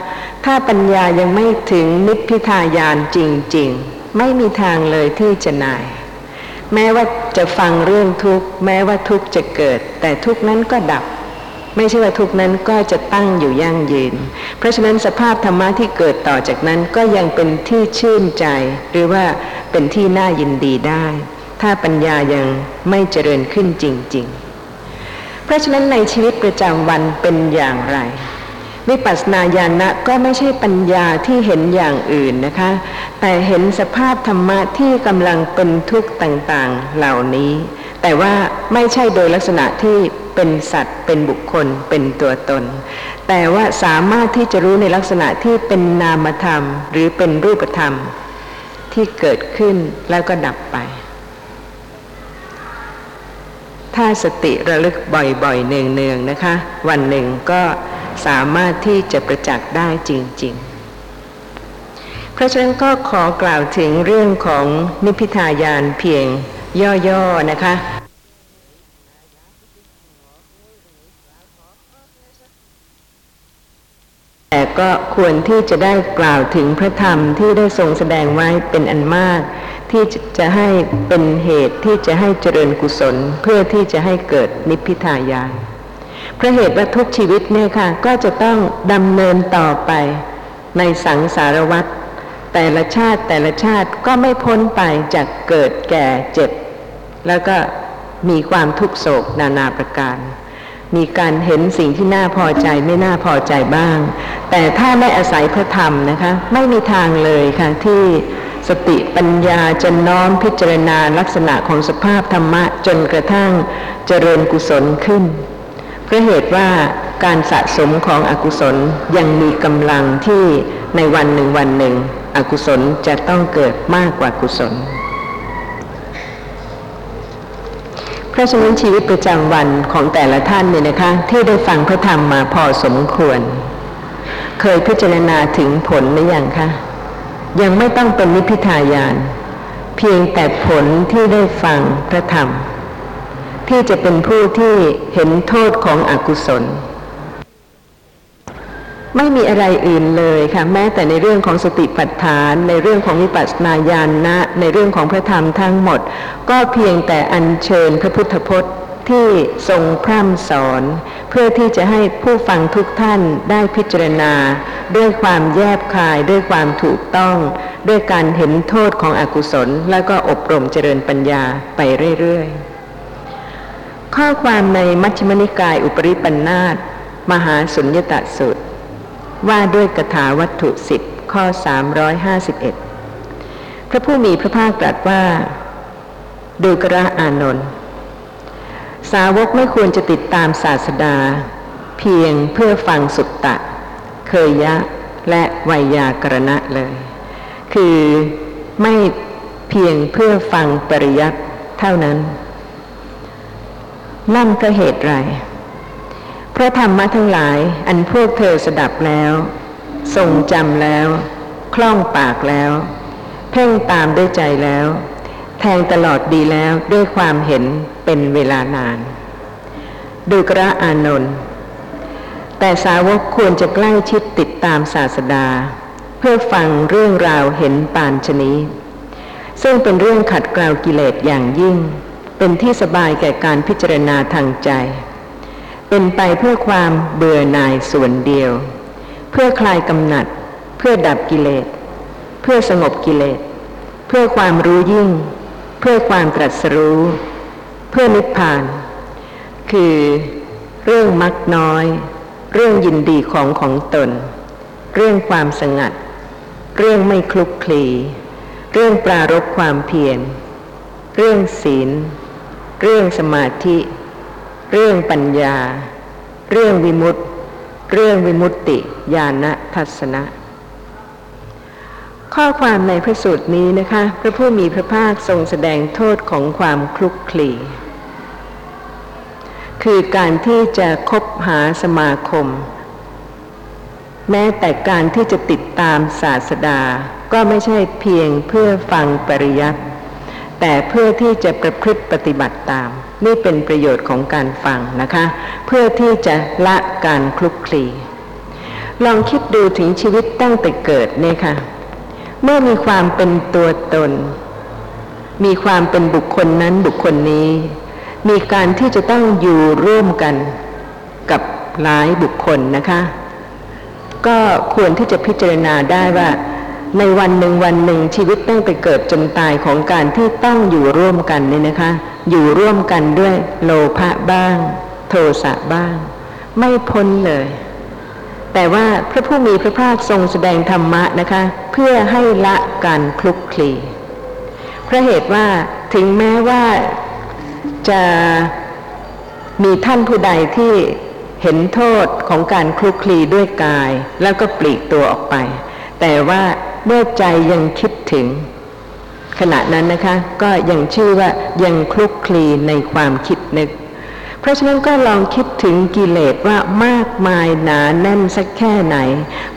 ถ้าปัญญายังไม่ถึงนิพพิทายานจริง ๆ ไม่มีทางเลยที่จะนาย แม้ว่าจะฟังเรื่องทุกข์ แม้ว่าทุกข์จะเกิด แต่ทุกข์นั้นก็ดับ ไม่ใช่ว่าทุกนั้นก็จะตั้งอยู่ยั่งยืน เพราะฉะนั้นสภาพธรรมะที่เกิดต่อจากนั้นก็ยังเป็นที่ชื่นใจ หรือว่าเป็นที่น่ายินดีได้ ถ้าปัญญายังไม่เจริญขึ้นจริง ๆ เพราะฉะนั้นในชีวิตประจำวันเป็นอย่างไรวิปัสสนาญาณะก็ไม่ใช่ปัญญาที่เห็นอย่างอื่นนะคะ แต่เห็นสภาพธรรมะที่กำลังเป็นทุกข์ต่างๆเหล่านี้ แต่ว่าไม่ใช่โดยลักษณะที่ เป็นสัตว์ เป็นบุคคล เป็นตัวตน แต่ว่าสามารถที่จะรู้ในลักษณะที่เป็นนามธรรม หรือเป็นรูปธรรม ที่เกิดขึ้นแล้วก็ดับไป ถ้าสติระลึกบ่อยๆ เนืองๆนะคะ วันหนึ่งก็สามารถที่จะประจักษ์ได้จริงๆเพราะฉะนั้นก็ขอกล่าวถึงเรื่องของนิพพิทายานเพียงย่อๆนะคะ แต่ ก็ควรที่จะได้กล่าวถึงพระธรรมที่ได้ทรงแสดงไว้เป็นอันมาก ที่จะให้เป็นเหตุที่จะให้เจริญกุศล เพื่อที่จะให้เกิดนิพพิทายานพระเหตุว่าทุกชีวิตเนี่ยค่ะก็จะต้องดำเนินต่อไปในสังสารวัฏแต่ละชาติแต่ละชาติก็ไม่พ้นไปจากเกิดแก่เจ็บ แล้วก็มีความทุกโศกนานาประการ มีการเห็นสิ่งที่น่าพอใจไม่น่าพอใจบ้าง แต่ถ้าไม่อาศัยพระธรรมนะคะ ไม่มีทางเลยค่ะที่สติปัญญาจะน้อมพิจารณาลักษณะของสภาพธรรมะจนกระทั่งเจริญกุศลขึ้นเพราะเหตุว่าการสะสมของอกุศลยังมีกำลังที่ในวันหนึ่งวันหนึ่ง อกุศลจะต้องเกิดมากกว่ากุศล เพราะฉะนั้นชีวิตประจำวันของแต่ละท่านเนี่ยนะคะ ที่ได้ฟังพระธรรมมาพอสมควร เคยพิจารณาถึงผลหรือยังคะยังไม่ต้องเป็นนิพพิทายาน เพียงแต่ผลที่ได้ฟังพระธรรม ที่จะเป็นผู้ที่เห็นโทษของอกุศล ไม่มีอะไรอื่นเลยค่ะแม้แต่ในเรื่องของสติปัฏฐาน ในเรื่องของวิปัสสนาญาณนะ ในเรื่องของพระธรรมทั้งหมด ก็เพียงแต่อัญเชิญพระพุทธพจน์ที่ทรงพร่ำสอน เพื่อที่จะให้ผู้ฟังทุกท่านได้พิจารณา ด้วยความแยบคายด้วยความถูกต้อง ด้วยการเห็นโทษของอกุศล แล้วก็อบรมเจริญปัญญาไปเรื่อยๆข้อความในมัชฌิมนิกายอุปริปันธาตมหาสุญญตสูตร ว่าด้วยกถาวัตถุสิบข้อ 351 พระผู้มีพระภาคตรัสว่า ดูกระอานนท์สาวกไม่ควรจะติดตามศาสดา เพียงเพื่อฟังสุตตะ เคยยะและไวยากรณะเลย คือไม่เพียงเพื่อฟังปริยัติเท่านั้นนั่นก็เหตุไร พระธรรมะทั้งหลายอันพวกเธอสดับแล้ว ทรงจำแล้ว คล่องปากแล้ว เพ่งตามด้วยใจแล้ว แทงตลอดดีแล้วด้วยความเห็นเป็นเวลานาน ดูกระอานนท์แต่สาวกควรจะใกล้ชิดติดตามศาสดา เพื่อฟังเรื่องราวเห็นปานชนี้ ซึ่งเป็นเรื่องขัดเกลากิเลสอย่างยิ่ง เป็นที่สบายแก่การพิจารณาทางใจ เป็นไปเพื่อความเบื่อหน่ายส่วนเดียว เพื่อคลายกำหนัด เพื่อดับกิเลส เพื่อสงบกิเลส เพื่อความรู้ยิ่ง เพื่อความตรัสรู้ เพื่อนิพพาน คือเรื่องมักน้อย เรื่องยินดีของของตน เรื่องความสงัด เรื่องไม่คลุกคลี เรื่องปรารบความเพียร เรื่องศีล เรื่องสมาธิ เรื่องปัญญา เรื่องวิมุตติ เรื่องวิมุตติญาณทัศนะ ข้อความในพระสูตรนี้นะคะ พระผู้มีพระภาคทรงแสดงโทษของความคลุกคลีคือการที่จะคบหาสมาคม แม้แต่การที่จะติดตามศาสดา ก็ไม่ใช่เพียงเพื่อฟังปริยัติแต่เพื่อที่จะประพฤติปฏิบัติตาม นี่เป็นประโยชน์ของการฟังนะคะ เพื่อที่จะละการคลุกคลีลองคิดดูถึงชีวิตตั้งแต่เกิดเนี่ยค่ะ เมื่อมีความเป็นตัวตน มีความเป็นบุคคลนั้นบุคคลนี้ มีการที่จะต้องอยู่ร่วมกันกับหลายบุคคลนะคะ ก็ควรที่จะพิจารณาได้ว่า ในวันหนึ่งวันหนึ่งชีวิตตั้งแต่เกิดจนตายของการที่ต้องอยู่ร่วมกันเนี่ยนะคะ อยู่ร่วมกันด้วยโลภะบ้าง โทสะบ้าง ไม่พ้นเลย แต่ว่าพระผู้มีพระภาคทรงแสดงธรรมะนะคะ เพื่อให้ละการคลุกคลีเพราะเหตุว่าถึงแม้ว่าจะมีท่านผู้ใดที่เห็นโทษของการคลุกคลีด้วยกาย แล้วก็ปลีกตัวออกไป แต่ว่าเมื่อใจยังคิดถึง ขณะนั้นนะคะ ก็ยังชื่อว่ายังคลุกคลีในความคิดนึก เพราะฉะนั้นก็ลองคิดถึงกิเลสว่ามากมายหนาแน่นสักแค่ไหน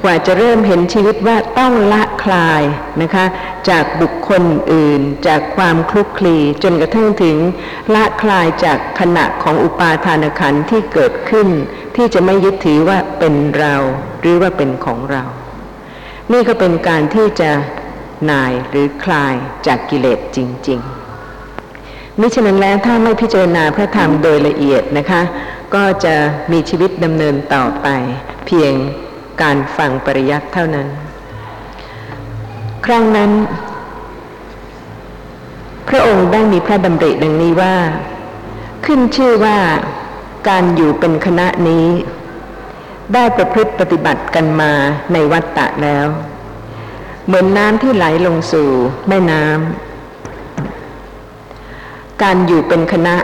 กว่าจะเริ่มเห็นชีวิตว่าต้องละคลายนะคะ จากบุคคลอื่น จากความคลุกคลีจนกระทั่งถึงละคลายจากขณะของอุปาทานขันธ์ที่เกิดขึ้น ที่จะไม่ยึดถือว่าเป็นเรา หรือว่าเป็นของเรานี่ก็เป็นการที่จะ นายหรือคลายจากกิเลสจริง ๆ มิฉะนั้นแล้วถ้าไม่พิจารณาพระธรรมโดยละเอียดนะคะ ก็จะมีชีวิตดำเนินต่อไป เพียงการฟังปริยัติเท่านั้น ครั้งนั้น พระองค์ได้มีพระดำริดังนี้ว่า ขึ้นชื่อว่าการอยู่เป็นคณะนี้ ได้ประพฤติปฏิบัติกันมาในวัฏฏะแล้ว เหมือนน้ำที่ไหลลงสู่แม่น้ำ การอยู่เป็นคณะ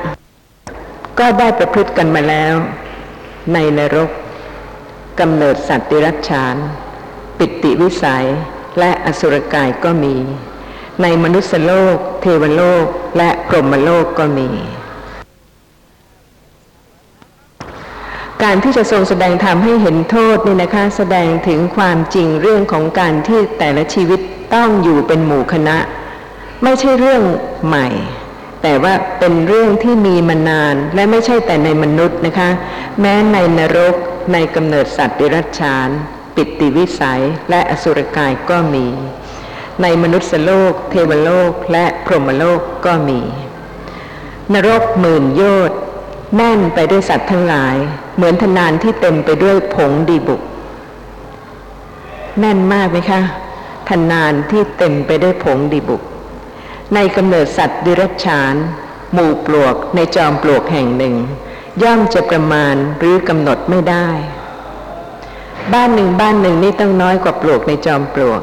ก็ได้ประพฤติกันมาแล้ว ในนรกกำเนิดสัตว์ติรัจฉาน ปิติวิสัยและอสุรกายก็มี ในมนุษยโลก เทวโลกและพรมโลกก็มี การที่จะทรงแสดงธรรมให้เห็นโทษนี่นะคะ แสดงถึงความจริงเรื่องของการที่แต่ละชีวิตต้องอยู่เป็นหมู่คณะ ไม่ใช่เรื่องใหม่ แต่ว่าเป็นเรื่องที่มีมานานและไม่ใช่แต่ในมนุษย์นะคะ แม้ในนรกในกำเนิดสัตว์ดิรัจฉาน ปิติวิสัย และอสุรกายก็มี ในมนุษย์โลก เทวโลกและพรหมโลกก็มี นรกหมื่นโยชน แน่นไปด้วยสัตว์ทั้งหลาย เหมือนทนานที่เต็มไปด้วยผงดีบุก แน่นมากไหมคะทนานที่เต็มไปด้วยผงดีบุก ในกำเนิดสัตว์ดิรัจฉาน หมู่ปลวกในจอมปลวกแห่งหนึ่ง ย่อมจะประมาณหรือกำหนดไม่ได้ บ้านหนึ่งบ้านหนึ่งนี่ต้องน้อยกว่าปลวกในจอมปลวก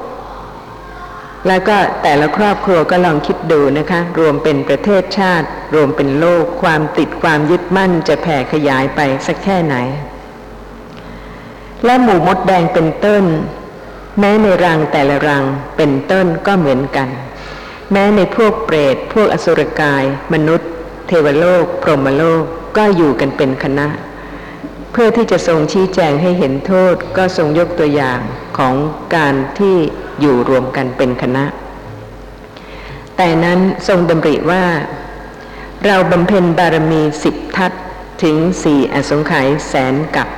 แล้วก็แต่ละครอบครัวก็ลองคิดดูนะคะ รวมเป็นประเทศชาติ รวมเป็นโลก ความติดความยึดมั่นจะแผ่ขยายไปสักแค่ไหน และหมู่มดแดงเป็นต้น แม้ในรังแต่ละรังเป็นต้นก็เหมือนกัน แม้ในพวกเปรต พวกอสุรกาย มนุษย์ เทวโลก พรหมโลกก็อยู่กันเป็นคณะ เพื่อที่จะทรงชี้แจงให้เห็นโทษก็ทรงยกตัวอย่างของการที่อยู่รวมกันเป็นคณะ แต่นั้นทรงดำริว่า เราบำเพ็ญบารมีสิบทัศถึงสี่อสงไขยแสนกับ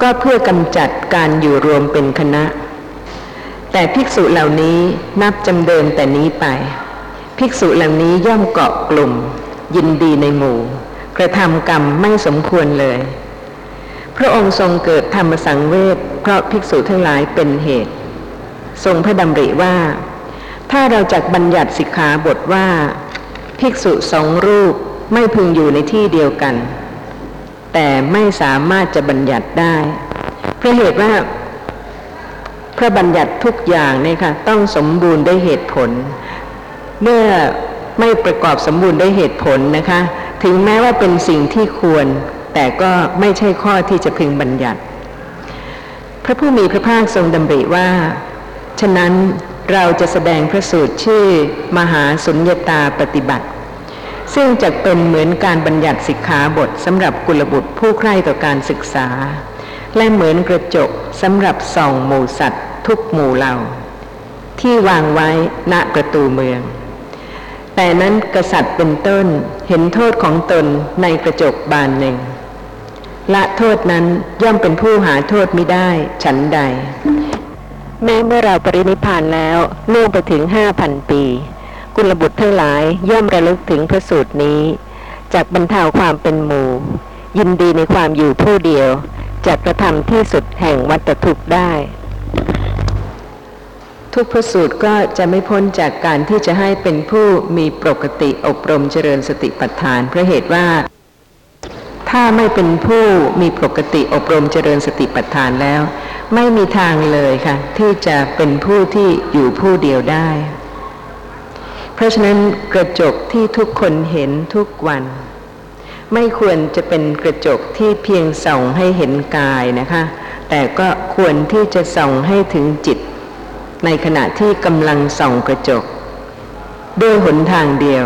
ก็เพื่อกำจัดการอยู่รวมเป็นคณะ แต่ภิกษุเหล่านี้นับจำเดินแต่นี้ไป ภิกษุเหล่านี้ย่อมเกาะกลุ่ม ยินดีในหมู่ กระทำกรรมไม่สมควรเลย พระองค์ทรงเกิดธรรมสังเวชเพราะภิกษุทั้งหลายเป็นเหตุ ทรงพระดำริว่า ถ้าเราจักบัญญัติสิกขาบทว่า ภิกษุสองรูปไม่พึงอยู่ในที่เดียวกัน แต่ไม่สามารถจะบัญญัติได้เพราะเหตุว่าพระบัญญัติทุกอย่างเนี่ยค่ะต้องสมบูรณ์ด้วยเหตุผล เมื่อไม่ประกอบสมบูรณ์ด้วยเหตุผลนะคะ ถึงแม้ว่าเป็นสิ่งที่ควร แต่ก็ไม่ใช่ข้อที่จะพึงบัญญัติ พระผู้มีพระภาคทรงดำริว่า ฉะนั้นเราจะแสดงพระสูตรชื่อ มหาสุญญตาปฏิบัติ ซึ่งจะเป็นเหมือนการบัญญัติสิกขาบทสำหรับกุลบุตรผู้ใคร่ต่อการศึกษา และเหมือนกระจกสำหรับส่องหมูสัตว์ ทุกหมู่เหล่า ที่วางไว้ณประตูเมือง แต่นั้นกษัตริย์เป็นต้นเห็นโทษของตนในกระจกบานหนึ่ง ละโทษนั้นย่อมเป็นผู้หาโทษไม่ได้ ฉันใด แม้เมื่อเราปรินิพานแล้วล่วงไปถึงห้าพันปี กุลบุตรทั้งหลายย่อมระลึกถึงพระสูตรนี้ จากบรรเทาความเป็นหมู่ ยินดีในความอยู่ผู้เดียวจะกระทำที่สุดแห่งวัตถุกได้ ทุกพระสูตรก็จะไม่พ้นจากการที่จะให้เป็นผู้มีปกติอบรมเจริญสติปัฏฐานเพราะเหตุว่า ถ้าไม่เป็นผู้มีปกติอบรมเจริญสติปัฏฐานแล้ว ไม่มีทางเลยค่ะ ที่จะเป็นผู้ที่อยู่ผู้เดียวได้ เพราะฉะนั้นกระจกที่ทุกคนเห็นทุกวัน ไม่ควรจะเป็นกระจกที่เพียงส่องให้เห็นกายนะคะ แต่ก็ควรที่จะส่องให้ถึงจิต ในขณะที่กำลังส่องกระจก ด้วยหนทางเดียว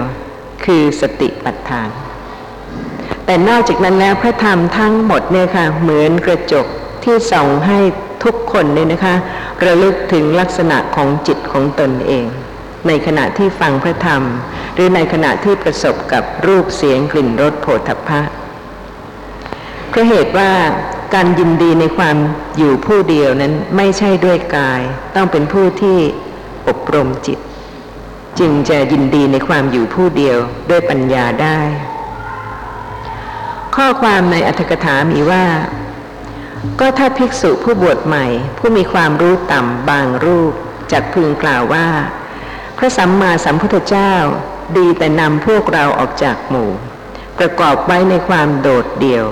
คือสติปัฏฐาน แต่นอกจากนั้นแล้วพระธรรมทั้งหมดเนี่ยค่ะเหมือนกระจกที่ส่องให้ทุกคนเนี่ยนะคะระลึกถึงลักษณะของจิตของตนเอง ในขณะที่ฟังพระธรรม หรือในขณะที่ประสบกับรูปเสียงกลิ่นรสโผฏฐัพพะเพราะเหตุว่าการยินดีในความอยู่ผู้เดียวนั้นไม่ใช่ด้วยกาย ต้องเป็นผู้ที่อบรมจิต จึงจะยินดีในความอยู่ผู้เดียวด้วยปัญญาได้ ข้อความในอัธกถามีว่า ก็ถ้าภิกษุผู้บวชใหม่ ผู้มีความรู้ต่ำบางรูปจักพึงกล่าวว่า พระสัมมาสัมพุทธเจ้าดีแต่นำพวกเราออกจากหมู่ ประกอบไว้ในความโดดเดี่ยว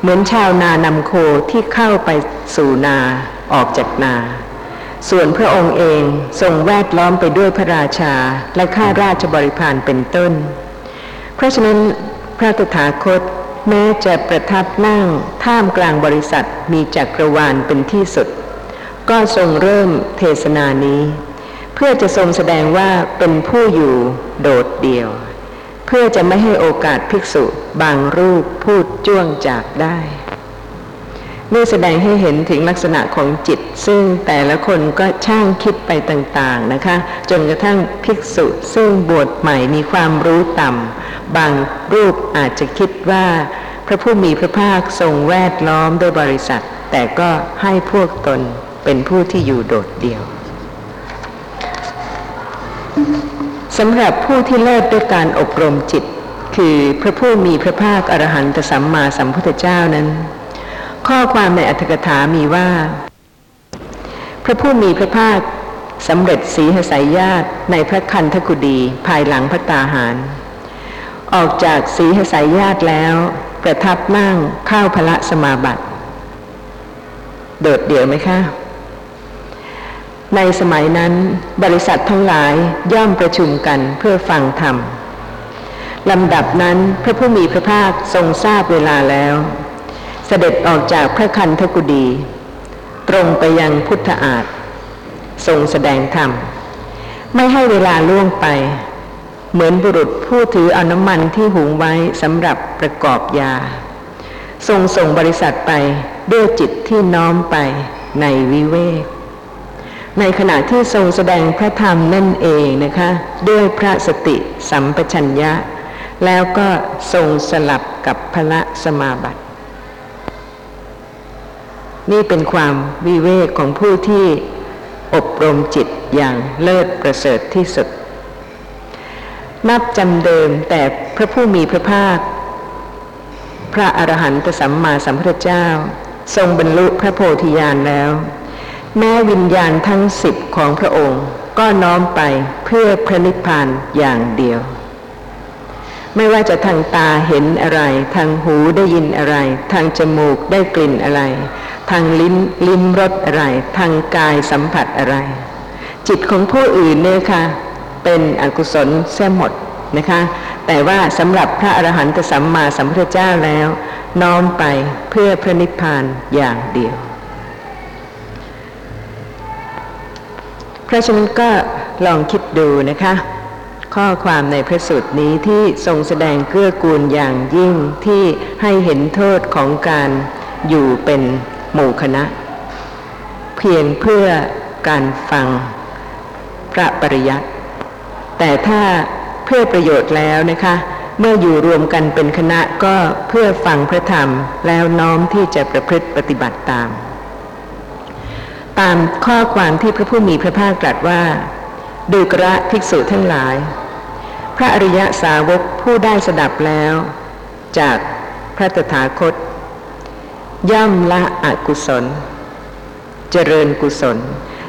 เหมือนชาวนานำโคที่เข้าไปสู่นาออกจากนา ส่วนพระองค์เองทรงแวดล้อมไปด้วยพระราชาและข้าราชบริพารเป็นต้น เพราะฉะนั้นพระตถาคต แม้จะประทับนั่งท่ามกลางบริษัทมีจักรวาลเป็นที่สุด ก็ทรงเริ่มเทศนานี้ เพื่อจะทรงแสดงว่าเป็นผู้อยู่โดดเดี่ยว เพื่อจะไม่ให้โอกาสภิกษุบางรูปพูดจ้วงจากได้ นี่แสดงให้เห็นถึงลักษณะของจิต ซึ่งแต่ละคนก็ช่างคิดไปต่างๆนะคะ จนกระทั่งภิกษุซึ่งบวชใหม่มีความรู้ต่ำ บางรูปอาจจะคิดว่า พระผู้มีพระภาคทรงแวดล้อมด้วยบริษัท แต่ก็ให้พวกตนเป็นผู้ที่อยู่โดดเดี่ยวสำหรับผู้ที่เลิศด้วยการอบรมจิต คือพระผู้มีพระภาคอรหันตสัมมาสัมพุทธเจ้านั้น ข้อความในอัตถกถามีว่า พระผู้มีพระภาคสำเร็จสีหสายญาติในพระคันธกุดีภายหลังพระตาหาร ออกจากสีหสายญาติแล้ว ประทับนั่งเข้าพระสมาบัติ โดดเดี่ยวไหมคะ ในสมัยนั้นบริษัททั้งหลายย่อมประชุมกันเพื่อฟังธรรมลำดับนั้นพระผู้มีพระภาคทรงทราบเวลาแล้ว เสด็จออกจากพระคันธกุดี ตรงไปยังพุทธอาฏทรงแสดงธรรม ไม่ให้เวลาล่วงไป เหมือนบุรุษผู้ถือเอาน้ำมันที่หุงไว้สำหรับประกอบยา ทรงส่งบริษัทไปด้วยจิตที่น้อมไปในวิเวก ในขณะที่ทรงแสดงพระธรรมนั่นเองนะคะ ด้วยพระสติสัมปชัญญะ แล้วก็ทรงสลับกับพระสมาบัติ นี่เป็นความวิเวกของผู้ที่อบรมจิตอย่างเลิศประเสริฐที่สุด นับจำเดิมแต่พระผู้มีพระภาค พระอรหันตสัมมาสัมพุทธเจ้า ทรงบรรลุพระโพธิญาณแล้ว แม้วิญญาณทั้งสิบของพระองค์ก็น้อมไปเพื่อพระนิพพานอย่างเดียว ไม่ว่าจะทางตาเห็นอะไร ทางหูได้ยินอะไร ทางจมูกได้กลิ่นอะไร ทางลิ้นลิ้มรสอะไร ทางกายสัมผัสอะไร จิตของผู้อื่นเนี่ยค่ะเป็นอกุศลเสียหมดนะคะ แต่ว่าสำหรับพระอรหันตสัมมาสัมพุทธเจ้าแล้ว น้อมไปเพื่อพระนิพพานอย่างเดียว เพราะฉะนั้นก็ลองคิดดูนะคะข้อความในพระสูตรนี้ที่ทรงแสดงเกื้อกูลอย่างยิ่งที่ให้เห็นโทษของการอยู่เป็น หมู่คณะ เพียงเพื่อการฟังพระปริยัติแต่ถ้าเพื่อประโยชน์แล้วนะคะ เมื่ออยู่รวมกันเป็นคณะก็เพื่อฟังพระธรรมแล้วน้อมที่จะประพฤติปฏิบัติตาม ตามข้อความที่พระผู้มีพระภาคตรัสว่าดูกระภิกษุทั้งหลาย พระอริยสาวกผู้ได้สดับแล้ว จากพระตถาคต ย่อมละอกุศล เจริญกุศล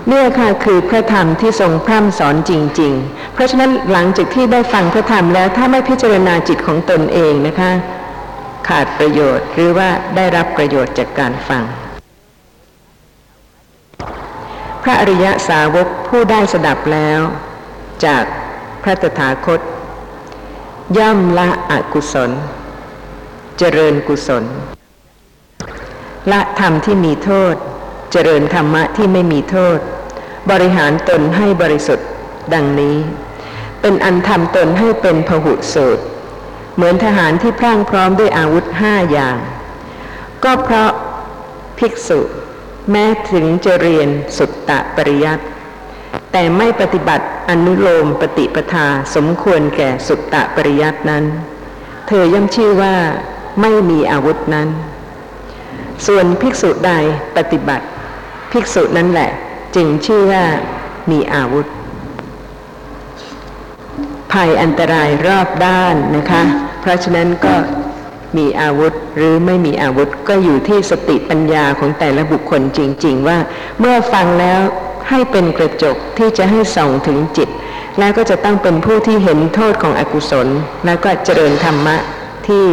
เนี่ยค่ะคือพระธรรมที่ทรงพร่ำสอนจริง ๆ เพราะฉะนั้นหลังจากที่ได้ฟังพระธรรมแล้วถ้าไม่พิจารณาจิตของตนเองนะคะ ขาดประโยชน์หรือว่าได้รับประโยชน์จากการฟัง พระอริยสาวกผู้ได้สดับแล้ว จากพระตถาคต ย่อมละอกุศล เจริญกุศล ละธรรมที่มีโทษ เจริญธรรมะที่ไม่มีโทษ บริหารตนให้บริสุทธิ์ ดังนี้ เป็นอันทำตนให้เป็นพหุสูตร เหมือนทหารที่พรั่งพร้อมด้วยอาวุธห้าอย่าง ก็เพราะภิกษุแม้ถึงจะเรียนสุตตะปริยัติแต่ไม่ปฏิบัติอนุโลมปฏิปทาสมควรแก่สุตตะปริยัตินั้น เธอย่อมชื่อว่าไม่มีอาวุธนั้น ส่วนภิกษุใดปฏิบัติ ภิกษุนั้นแหละ จึงชื่อว่ามีอาวุธ ภัยอันตรายรอบด้านนะคะ เพราะฉะนั้นก็มีอาวุธหรือไม่มีอาวุธก็อยู่ที่สติปัญญาของแต่ละบุคคลจริง ๆ ว่า เมื่อฟังแล้วให้เป็นกระจกที่จะให้ส่องถึงจิต แล้วก็จะต้องเป็นผู้ที่เห็นโทษของอกุศล แล้วก็เจริญธรรมะที่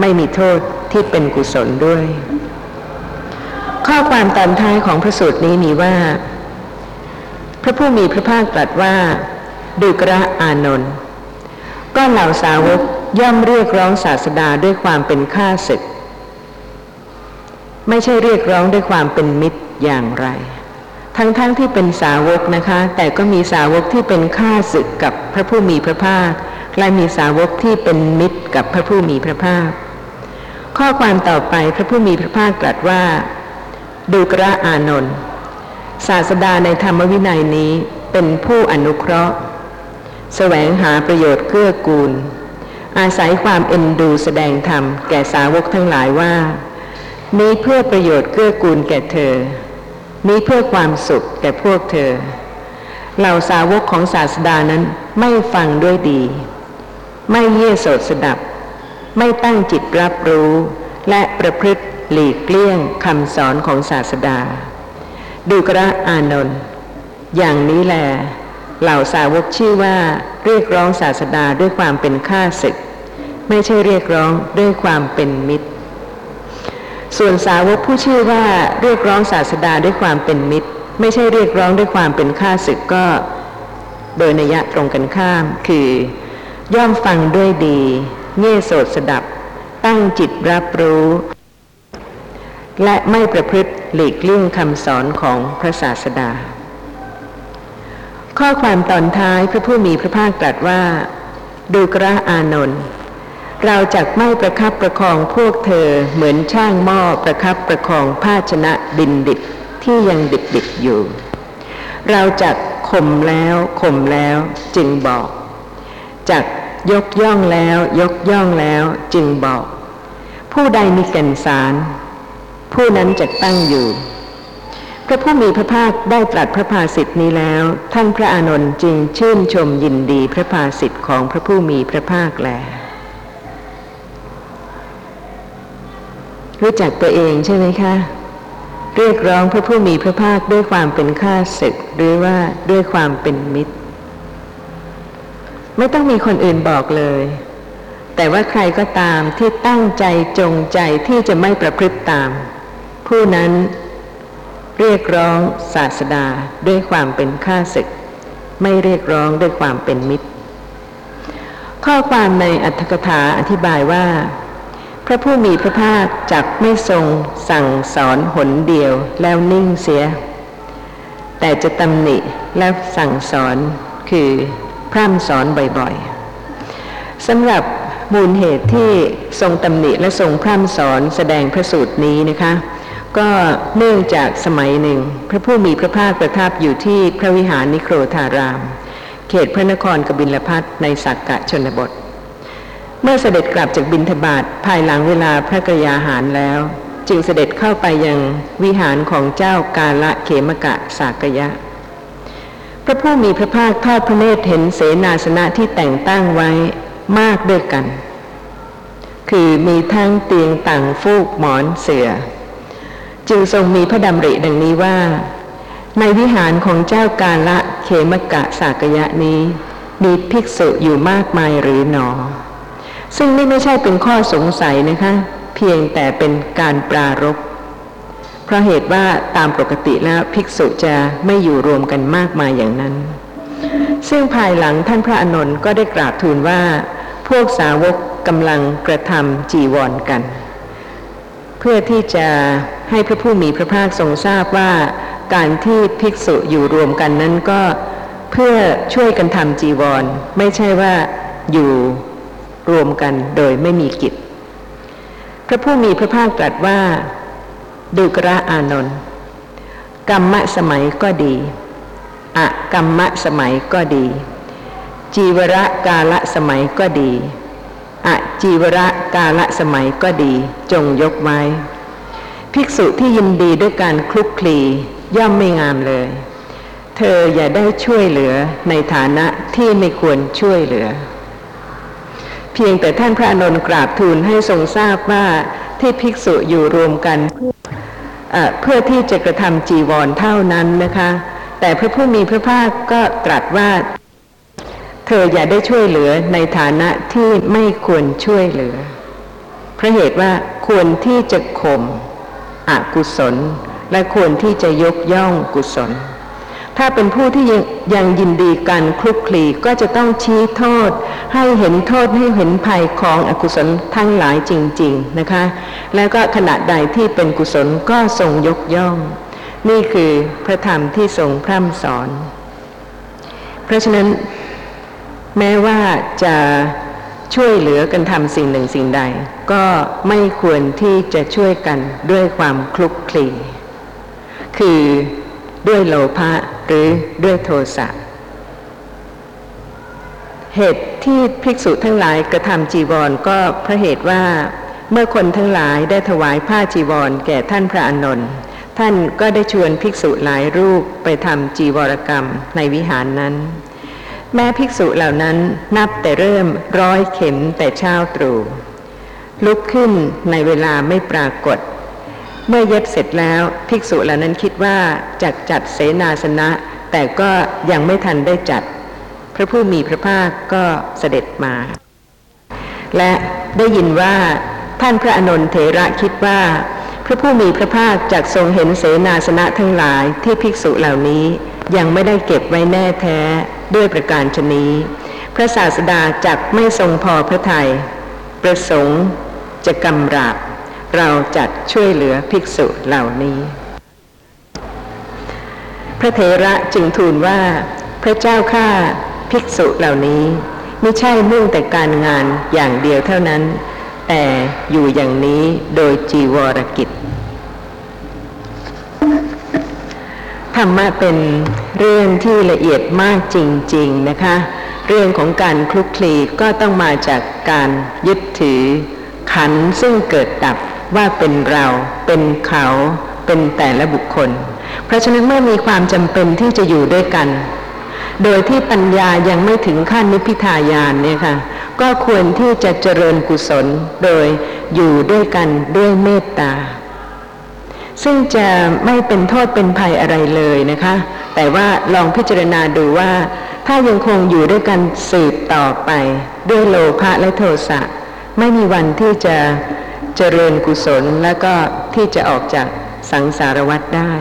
ไม่มีโทษ ที่เป็นกุศลด้วย ข้อความตอนท้ายของพระสูตรนี้มีว่า พระผู้มีพระภาคตรัสว่าดุกระอานนท์ก็เหล่าสาวกย่อมเรียกร้องศาสดาด้วยความเป็นข้าศึก ไม่ใช่เรียกร้องด้วยความเป็นมิตรอย่างไร ทั้งๆทที่เป็นสาวกนะคะ แต่ก็มีสาวกที่เป็นข้าศึกกับพระผู้มีพระภาค และมีสาวกที่เป็นมิตรกับพระผู้มีพระภาค ข้อความต่อไปพระผู้มีพระภาคตรัสว่า ดูกระอานนท์ศาสดาในธรรมวินัยนี้เป็นผู้อนุเคราะห์ แสวงหาประโยชน์เกื้อกูล อาศัยความเอ็นดูแสดงธรรมแก่สาวกทั้งหลายว่า นี้เพื่อประโยชน์เกื้อกูลแก่เธอ นี้เพื่อความสุขแก่พวกเธอ เหล่าสาวกของศาสดานั้นไม่ฟังด้วยดี ไม่เยี่ยโสดสดับ ไม่ตั้งจิตรับรู้ และประพฤติหลีกเลี่ยงคำสอนของศาสดา ดูกระอานนท์อย่างนี้แหลเหล่าสาวกชื่อว่าเรียกร้องศาสดาด้วยความเป็นข้าศึก ไม่ใช่เรียกร้องด้วยความเป็นมิตร ส่วนสาวกผู้ชื่อว่าเรียกร้องศาสดาด้วยความเป็นมิตร ไม่ใช่เรียกร้องด้วยความเป็นข้าศึกก็โดยนัยยะตรงกันข้าม คือย่อมฟังด้วยดี เง่โสดสดับ ตั้งจิตรับรู้ และไม่ประพฤติหลีกเลี่ยงคำสอนของพระศาสดา ข้อความตอนท้ายพระผู้มีพระภาคตรัสว่า ดูกระอานนท์เราจักไม่ประคับประคองพวกเธอเหมือนช่างหม้อประคับประคองภาชนะดินดิบที่ยังดิบดิบอยู่ เราจักข่มแล้วข่มแล้วจึงบอกจัก ยกย่องแล้ว ยกย่องแล้วจึงบอก ผู้ใดมีแก่นสาร ผู้นั้นจะตั้งอยู่ พระผู้มีพระภาคได้ตรัสพระภาสิทธินี้แล้ว ท่านพระอานนท์จึงชื่นชมยินดีพระภาสิทธิ์ของพระผู้มีพระภาคแลรู้จักตัวเองใช่ไหมคะ เรียกร้องพระผู้มีพระภาคด้วยความเป็นข้าศึก หรือว่าด้วยความเป็นมิตร ไม่ต้องมีคนอื่นบอกเลย แต่ว่าใครก็ตามที่ตั้งใจจงใจที่จะไม่ประพฤติตาม ผู้นั้นเรียกร้องศาสดาด้วยความเป็นข้าศึก ไม่เรียกร้องด้วยความเป็นมิตร ข้อความในอัตถกถาอธิบายว่า พระผู้มีพระภาคจักไม่ทรงสั่งสอนหนเดียวแล้วนิ่งเสีย แต่จะตำหนิและสั่งสอนคือ พร่ำสอนบ่อยๆสำหรับมูลเหตุที่ทรงตำหนิและทรงพร่ำสอนแสดงพระสูตรนี้นะคะ ก็เนื่องจากสมัยหนึ่ง พระผู้มีพระภาคประทับอยู่ที่พระวิหารนิโครธาราม เขตพระนครกบิลพัทในสักกะชนบท เมื่อเสด็จกลับจากบินทบาทภายหลังเวลาพระกรยาหารแล้ว จึงเสด็จเข้าไปยังวิหารของเจ้ากาละเขมกะสากยะ พระผู้มีพระภาคทอดพระเนตรเห็นเสนาสนะที่แต่งตั้งไว้มากด้วยกัน คือมีทั้งเตียงต่างฟูกหมอนเสือ จึงทรงมีพระดำริดังนี้ว่า ในวิหารของเจ้ากาละเขมกะสากยะนี้ มีภิกษุอยู่มากมายหรือหนอ ซึ่งนี่ไม่ใช่เป็นข้อสงสัยนะคะ เพียงแต่เป็นการปรารบ เพราะเหตุว่าตามปกติแล้วภิกษุจะไม่อยู่รวมกันมากมายอย่างนั้น ซึ่งภายหลังท่านพระอนนท์ก็ได้กราบทูลว่า พวกสาวกกำลังกระทำจีวรกัน เพื่อที่จะให้พระผู้มีพระภาคทรงทราบว่าการที่ภิกษุอยู่รวมกันนั้นก็เพื่อช่วยกันทำจีวร ไม่ใช่ว่าอยู่รวมกันโดยไม่มีกิจ พระผู้มีพระภาคตรัสว่า ดูกระอานนท์กรรมะสมัยก็ดีอะกรรมะสมัยก็ดี จีวระกาละสมัยก็ดีอะจีวระกาละสมัยก็ดี จงยกไว้ภิกษุที่ยินดีด้วยการคลุกคลีย่อมไม่งามเลย เธออย่าได้ช่วยเหลือในฐานะที่ไม่ควรช่วยเหลือ เพียงแต่ท่านพระอานนท์กราบทูลให้ทรงทราบว่าที่ภิกษุอยู่รวมกันเพื่อ เพื่อที่จะกระทำจีวรเท่านั้นนะคะ แต่พระผู้มีพระภาคก็ตรัสว่า เธออย่าได้ช่วยเหลือในฐานะที่ไม่ควรช่วยเหลือเพราะเหตุว่าควรที่จะข่มอกุศล และควรที่จะยกย่องกุศล ถ้าเป็นผู้ที่ยังยังยินดีกันคลุกคลีก็จะต้องชี้โทษ ให้เห็นโทษให้เห็นภัยของอกุศลทั้งหลายจริง ๆนะคะ แล้วก็ขณะใดที่เป็นกุศลก็ทรงยกย่อง นี่คือพระธรรมที่ทรงพร่ำสอน เพราะฉะนั้นแม้ว่าจะช่วยเหลือกันทำสิ่งหนึ่งสิ่งใด ก็ไม่ควรที่จะช่วยกันด้วยความคลุกคลีคือ ด้วยโลภะหรือด้วยโทสะเหตุที่ภิกษุทั้งหลายกระทำจีวรก็เพราะเหตุว่าเมื่อคนทั้งหลายได้ถวายผ้าจีวรแก่ท่านพระอานนท์ท่านก็ได้ชวนภิกษุหลายรูปไปทำจีวรกรรมในวิหารนั้น แม้ภิกษุเหล่านั้นนับแต่เริ่มร้อยเข็มแต่เช้าตรู่ลุกขึ้นในเวลาไม่ปรากฏ เมื่อเย็บเสร็จแล้วภิกษุเหล่านั้นคิดว่าจัดจัดเสนาสนะ แต่ก็ยังไม่ทันได้จัด พระผู้มีพระภาคก็เสด็จมา และได้ยินว่าท่านพระอนนทเถระคิดว่า พระผู้มีพระภาคจักทรงเห็นเสนาสนะทั้งหลายที่ภิกษุเหล่านี้ยังไม่ได้เก็บไว้แน่แท้ด้วยประการชนี้พระศาสดาจักไม่ทรงพอพระทยัยประสงค์จะกำราบ เราจัดช่วยเหลือภิกษุเหล่านี้ พระเถระจึงทูลว่า พระเจ้าข้าภิกษุเหล่านี้ไม่ใช่มุ่งแต่การงานอย่างเดียวเท่านั้น แต่อยู่อย่างนี้โดยจีวรกิจ ธรรมะเป็นเรื่องที่ละเอียดมากจริง ๆ นะคะ เรื่องของการคลุกคลีก็ต้องมาจากการยึดถือขันซึ่งเกิดดับ ว่าเป็นเรา เป็นเขา เป็นแต่ละบุคคล เพราะฉะนั้นเมื่อมีความจำเป็นที่จะอยู่ด้วยกัน โดยที่ปัญญายังไม่ถึงขั้นนิพพิทายานเนี่ยค่ะ ก็ควรที่จะเจริญกุศลโดยอยู่ด้วยกันด้วยเมตตา ซึ่งจะไม่เป็นโทษเป็นภัยอะไรเลยนะคะ แต่ว่าลองพิจารณาดูว่า ถ้ายังคงอยู่ด้วยกันสืบต่อไป ด้วยโลภะและโทสะไม่มีวันที่จะ เจริญกุศลแล้วก็ที่จะออกจากสังสารวัฏได้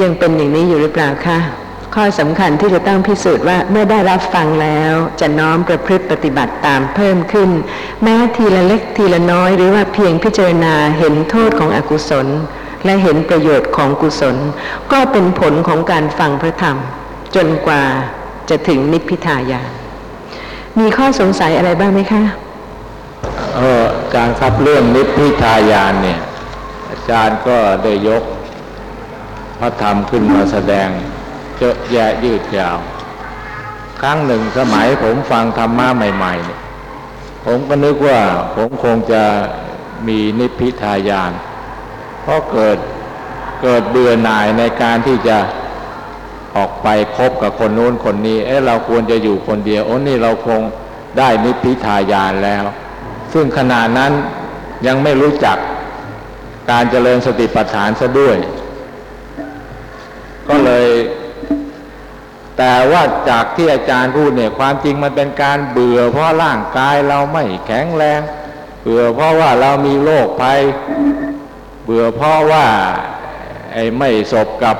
ยังเป็นอย่างนี้อยู่หรือเปล่าคะข้อสำคัญที่จะต้องพิสูจน์ว่าเมื่อได้รับฟังแล้วจะน้อมประพฤติปฏิบัติตามเพิ่มขึ้น แม้ทีละเล็กทีละน้อยหรือว่าเพียงพิจารณาเห็นโทษของอกุศล และเห็นประโยชน์ของกุศล ก็เป็นผลของการฟังพระธรรม จนกว่าจะถึงนิพพิทายาน มีข้อสงสัยอะไรบ้างไหมคะเอออาจารย์ครับเรื่องนิพพิทายานเนี่ย อาจารย์ก็ได้ยก พระธรรมขึ้นมาแสดงเยอะแยะยืดยาว ครั้งหนึ่งสมัยผมฟังธรรมะใหม่ๆเนี่ยผมก็นึกว่าผมคงจะมีนิพพิทายาน เพราะเกิดเกิดเบื่อหน่ายในการที่จะ ออกไปคบกับคนนู้นคนนี้ เอ๊ะเราควรจะอยู่คนเดียว โอ้นี่เราคงได้นิพพิทายานแล้ว ซึ่งขณะนั้นยังไม่รู้จักการเจริญสติปัฏฐานซะด้วย ก็เลย แต่ว่าจากที่อาจารย์พูดเนี่ยความจริงมันเป็นการเบื่อ เพราะร่างกายเราไม่แข็งแรง เบื่อเพราะว่าเรามีโรคภัย เบื่อเพราะว่าไอ้ไม่สบกับ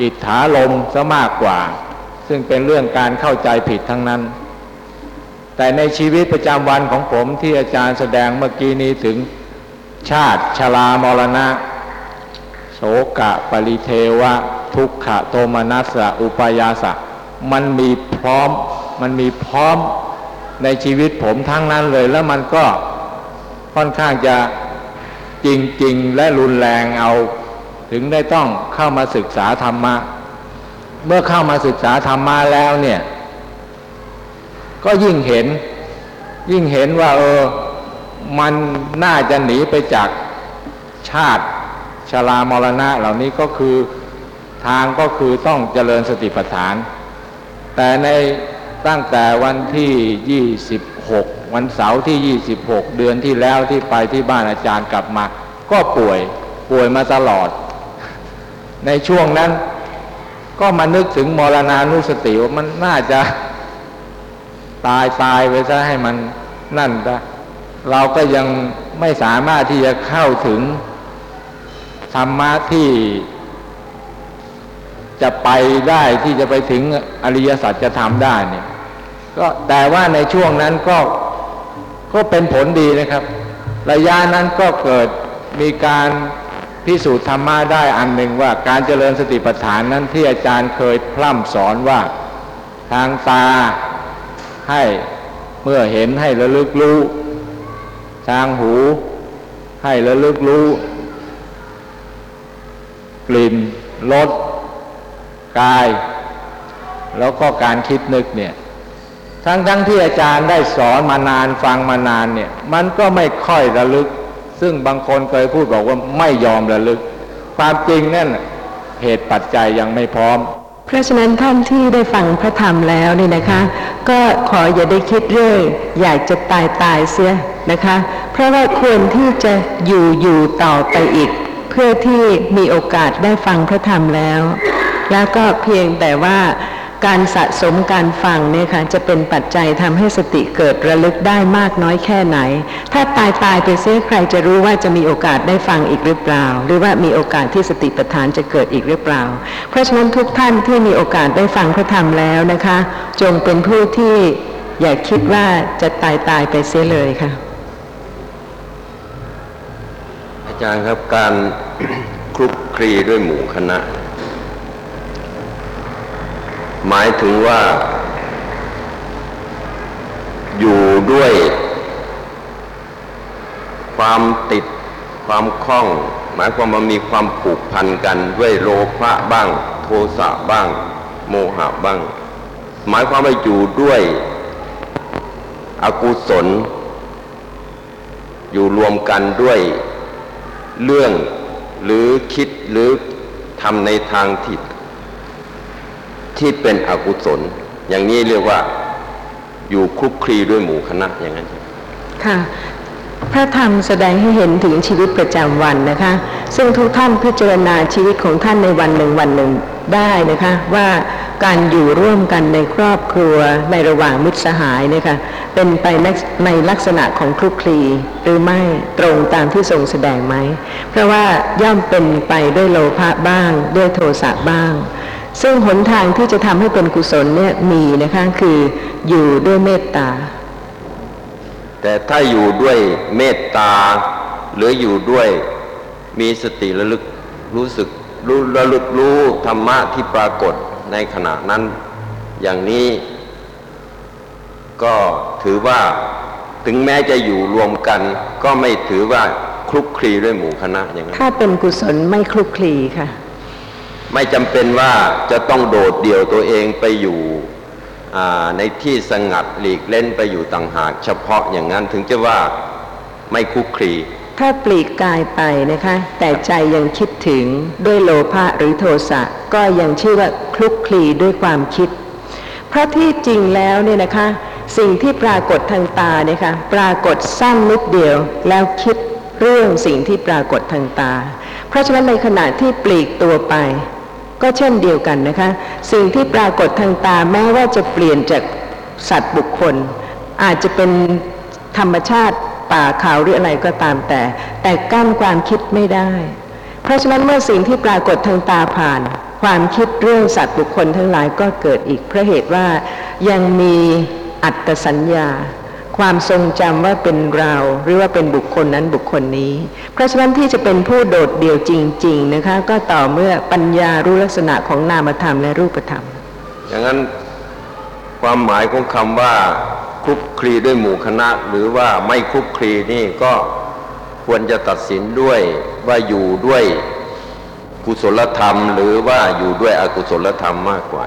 อิทธาลมซะมากกว่า ซึ่งเป็นเรื่องการเข้าใจผิดทั้งนั้น แต่ในชีวิตประจำวันของผมที่อาจารย์แสดงเมื่อกี้นี้ถึงชาติชรามรณะ โสกะปริเทวะ ทุกขะโทมนัสสะอุปายาสะ มันมีพร้อม มันมีพร้อมในชีวิตผมทั้งนั้นเลย แล้วมันก็ค่อนข้างจะจริง ๆ และรุนแรงเอา ถึงได้ต้องเข้ามาศึกษาธรรมะ เมื่อเข้ามาศึกษาธรรมะแล้วเนี่ย ก็ยิ่งเห็น ยิ่งเห็นว่าเออ มันน่าจะหนีไปจากชาติชรามรณะเหล่านี้ก็คือทางก็คือต้องเจริญสติปัฏฐาน แต่ในตั้งแต่วันที่ 26 วันเสาร์ที่ 26 เดือนที่แล้วที่ไปที่บ้านอาจารย์กลับมา ก็ป่วยป่วยมาตลอด ในช่วงนั้น ก็มานึกถึงมรณานุสติว่ามันน่าจะตายตายไปซะให้มันนั่นซะเราก็ยังไม่สามารถที่จะเข้าถึงธรรมะที่จะไปได้ที่จะไปถึงอริยสัจจะทำได้เนี่ย ก็แต่ว่าในช่วงนั้นก็ก็เป็นผลดีนะครับ ระยะนั้นก็เกิดมีการ พิสูจน์ธรรมะได้อันหนึ่งว่าการเจริญสติปัฏฐานนั้นที่อาจารย์เคยพร่ำสอนว่าทางตาให้เมื่อเห็นให้ระลึกรู้ ทางหูให้ระลึกรู้ กลิ่นรสกาย แล้วก็การคิดนึกเนี่ยทั้งทั้งที่อาจารย์ได้สอนมานานฟังมานานเนี่ยมันก็ไม่ค่อยระลึก ซึ่งบางคนเคยพูดบอกว่าไม่ยอมระลึก ความจริงนั่นเหตุปัจจัยยังไม่พร้อม เพราะฉะนั้นท่านที่ได้ฟังพระธรรมแล้วนี่นะคะ ก็ขออย่าได้คิดเรื่อยอยากจะตายตายเสียนะคะ เพราะว่าควรที่จะอยู่อยู่ต่อไปอีก เพื่อที่มีโอกาสได้ฟังพระธรรมแล้ว แล้วก็เพียงแต่ว่า การสะสมการฟังเนี่ยค่ะจะเป็นปัจจัยทำให้สติเกิดระลึกได้มากน้อยแค่ไหน ถ้าตายตายไปเสียใครจะรู้ว่าจะมีโอกาสได้ฟังอีกหรือเปล่า หรือว่ามีโอกาสที่สติปัฏฐานจะเกิดอีกหรือเปล่า เพราะฉะนั้นทุกท่านที่มีโอกาสได้ฟังพระธรรมแล้วนะคะ จงเป็นผู้ที่อย่าคิดว่าจะตายตายไปเสียเลยค่ะ อาจารย์ครับการคลุกคลีด้วยหมู่คณะ หมายถึงว่า อยู่ด้วย ความติดความคล้อง หมายความว่ามีความผูกพันกันด้วยโลภะบ้าง โทสะบ้าง โมหะบ้าง หมายความว่าอยู่ด้วยอกุศล อยู่รวมกันด้วยเรื่องหรือคิดหรือทำในทางที่ ที่เป็นอกุศล อย่างนี้เรียกว่าอยู่คุกคลีด้วยหมู่คณะอย่างนั้นใช่ไหมค่ะพระธรรมแสดงให้เห็นถึงชีวิตประจำวันนะคะ ซึ่งทุกท่านพิจารณาชีวิตของท่านในวันหนึ่งวันหนึ่งได้นะคะ ว่าการอยู่ร่วมกันในครอบครัวในระหว่างมิตรสหายเนี่ยค่ะเป็นไปในลักษณะของคลุกคลี หรือไม่ตรงตามที่ทรงแสดงไหม เพราะว่าย่อมเป็นไปด้วยโลภะบ้าง ด้วยโทสะบ้าง ซึ่งหนทางที่จะทำให้เป็นกุศลเนี่ยมีนะคะคืออยู่ด้วยเมตตา แต่ถ้าอยู่ด้วยเมตตา หรืออยู่ด้วยมีสติระลึกรู้สึกรู้ระลึกรู้ธรรมะที่ปรากฏในขณะนั้น อย่างนี้ ก็ถือว่าถึงแม้จะอยู่รวมกัน ก็ไม่ถือว่าคลุกคลีด้วยหมู่คณะอย่างนั้นถ้าเป็นกุศลไม่คลุกคลีค่ะ ไม่จำเป็นว่าจะต้องโดดเดี่ยวตัวเองไปอยู่ในที่สงัดหลีกเล่นไปอยู่ต่างหากเฉพาะอย่างนั้นถึงจะว่าไม่คุกคลีถ้าปลีกกายไปนะคะ แต่ใจยังคิดถึงด้วยโลภะหรือโทสะก็ยังชื่อว่าคลุกคลีด้วยความคิด เพราะที่จริงแล้วเนี่ยนะคะ สิ่งที่ปรากฏทางตาเนี่ยค่ะปรากฏสั้นนิดเดียวแล้วคิดเรื่องสิ่งที่ปรากฏทางตา เพราะฉะนั้นในขณะที่ปลีกตัวไป ก็เช่นเดียวกันนะคะ สิ่งที่ปรากฏทางตาแม้ว่าจะเปลี่ยนจากสัตว์บุคคล อาจจะเป็นธรรมชาติป่าเขาหรืออะไรก็ตามแต่ แต่กั้นความคิดไม่ได้ เพราะฉะนั้นเมื่อสิ่งที่ปรากฏทางตาผ่าน ความคิดเรื่องสัตว์บุคคลทั้งหลายก็เกิดอีกเพราะเหตุว่ายังมีอัตสัญญา ความทรงจำว่าเป็นเราหรือว่าเป็นบุคคลนั้นบุคคลนี้ เพราะฉะนั้นที่จะเป็นผู้โดดเดี่ยวจริง ๆนะคะ ก็ต่อเมื่อปัญญารู้ลักษณะของนามธรรมและรูปธรรม อย่างนั้นความหมายของคำว่าคุกคลีด้วยหมู่คณะ หรือว่าไม่คุกคลีนี่ก็ควรจะตัดสินด้วยว่าอยู่ด้วยกุศลธรรม หรือว่าอยู่ด้วยอกุศลธรรมมากกว่า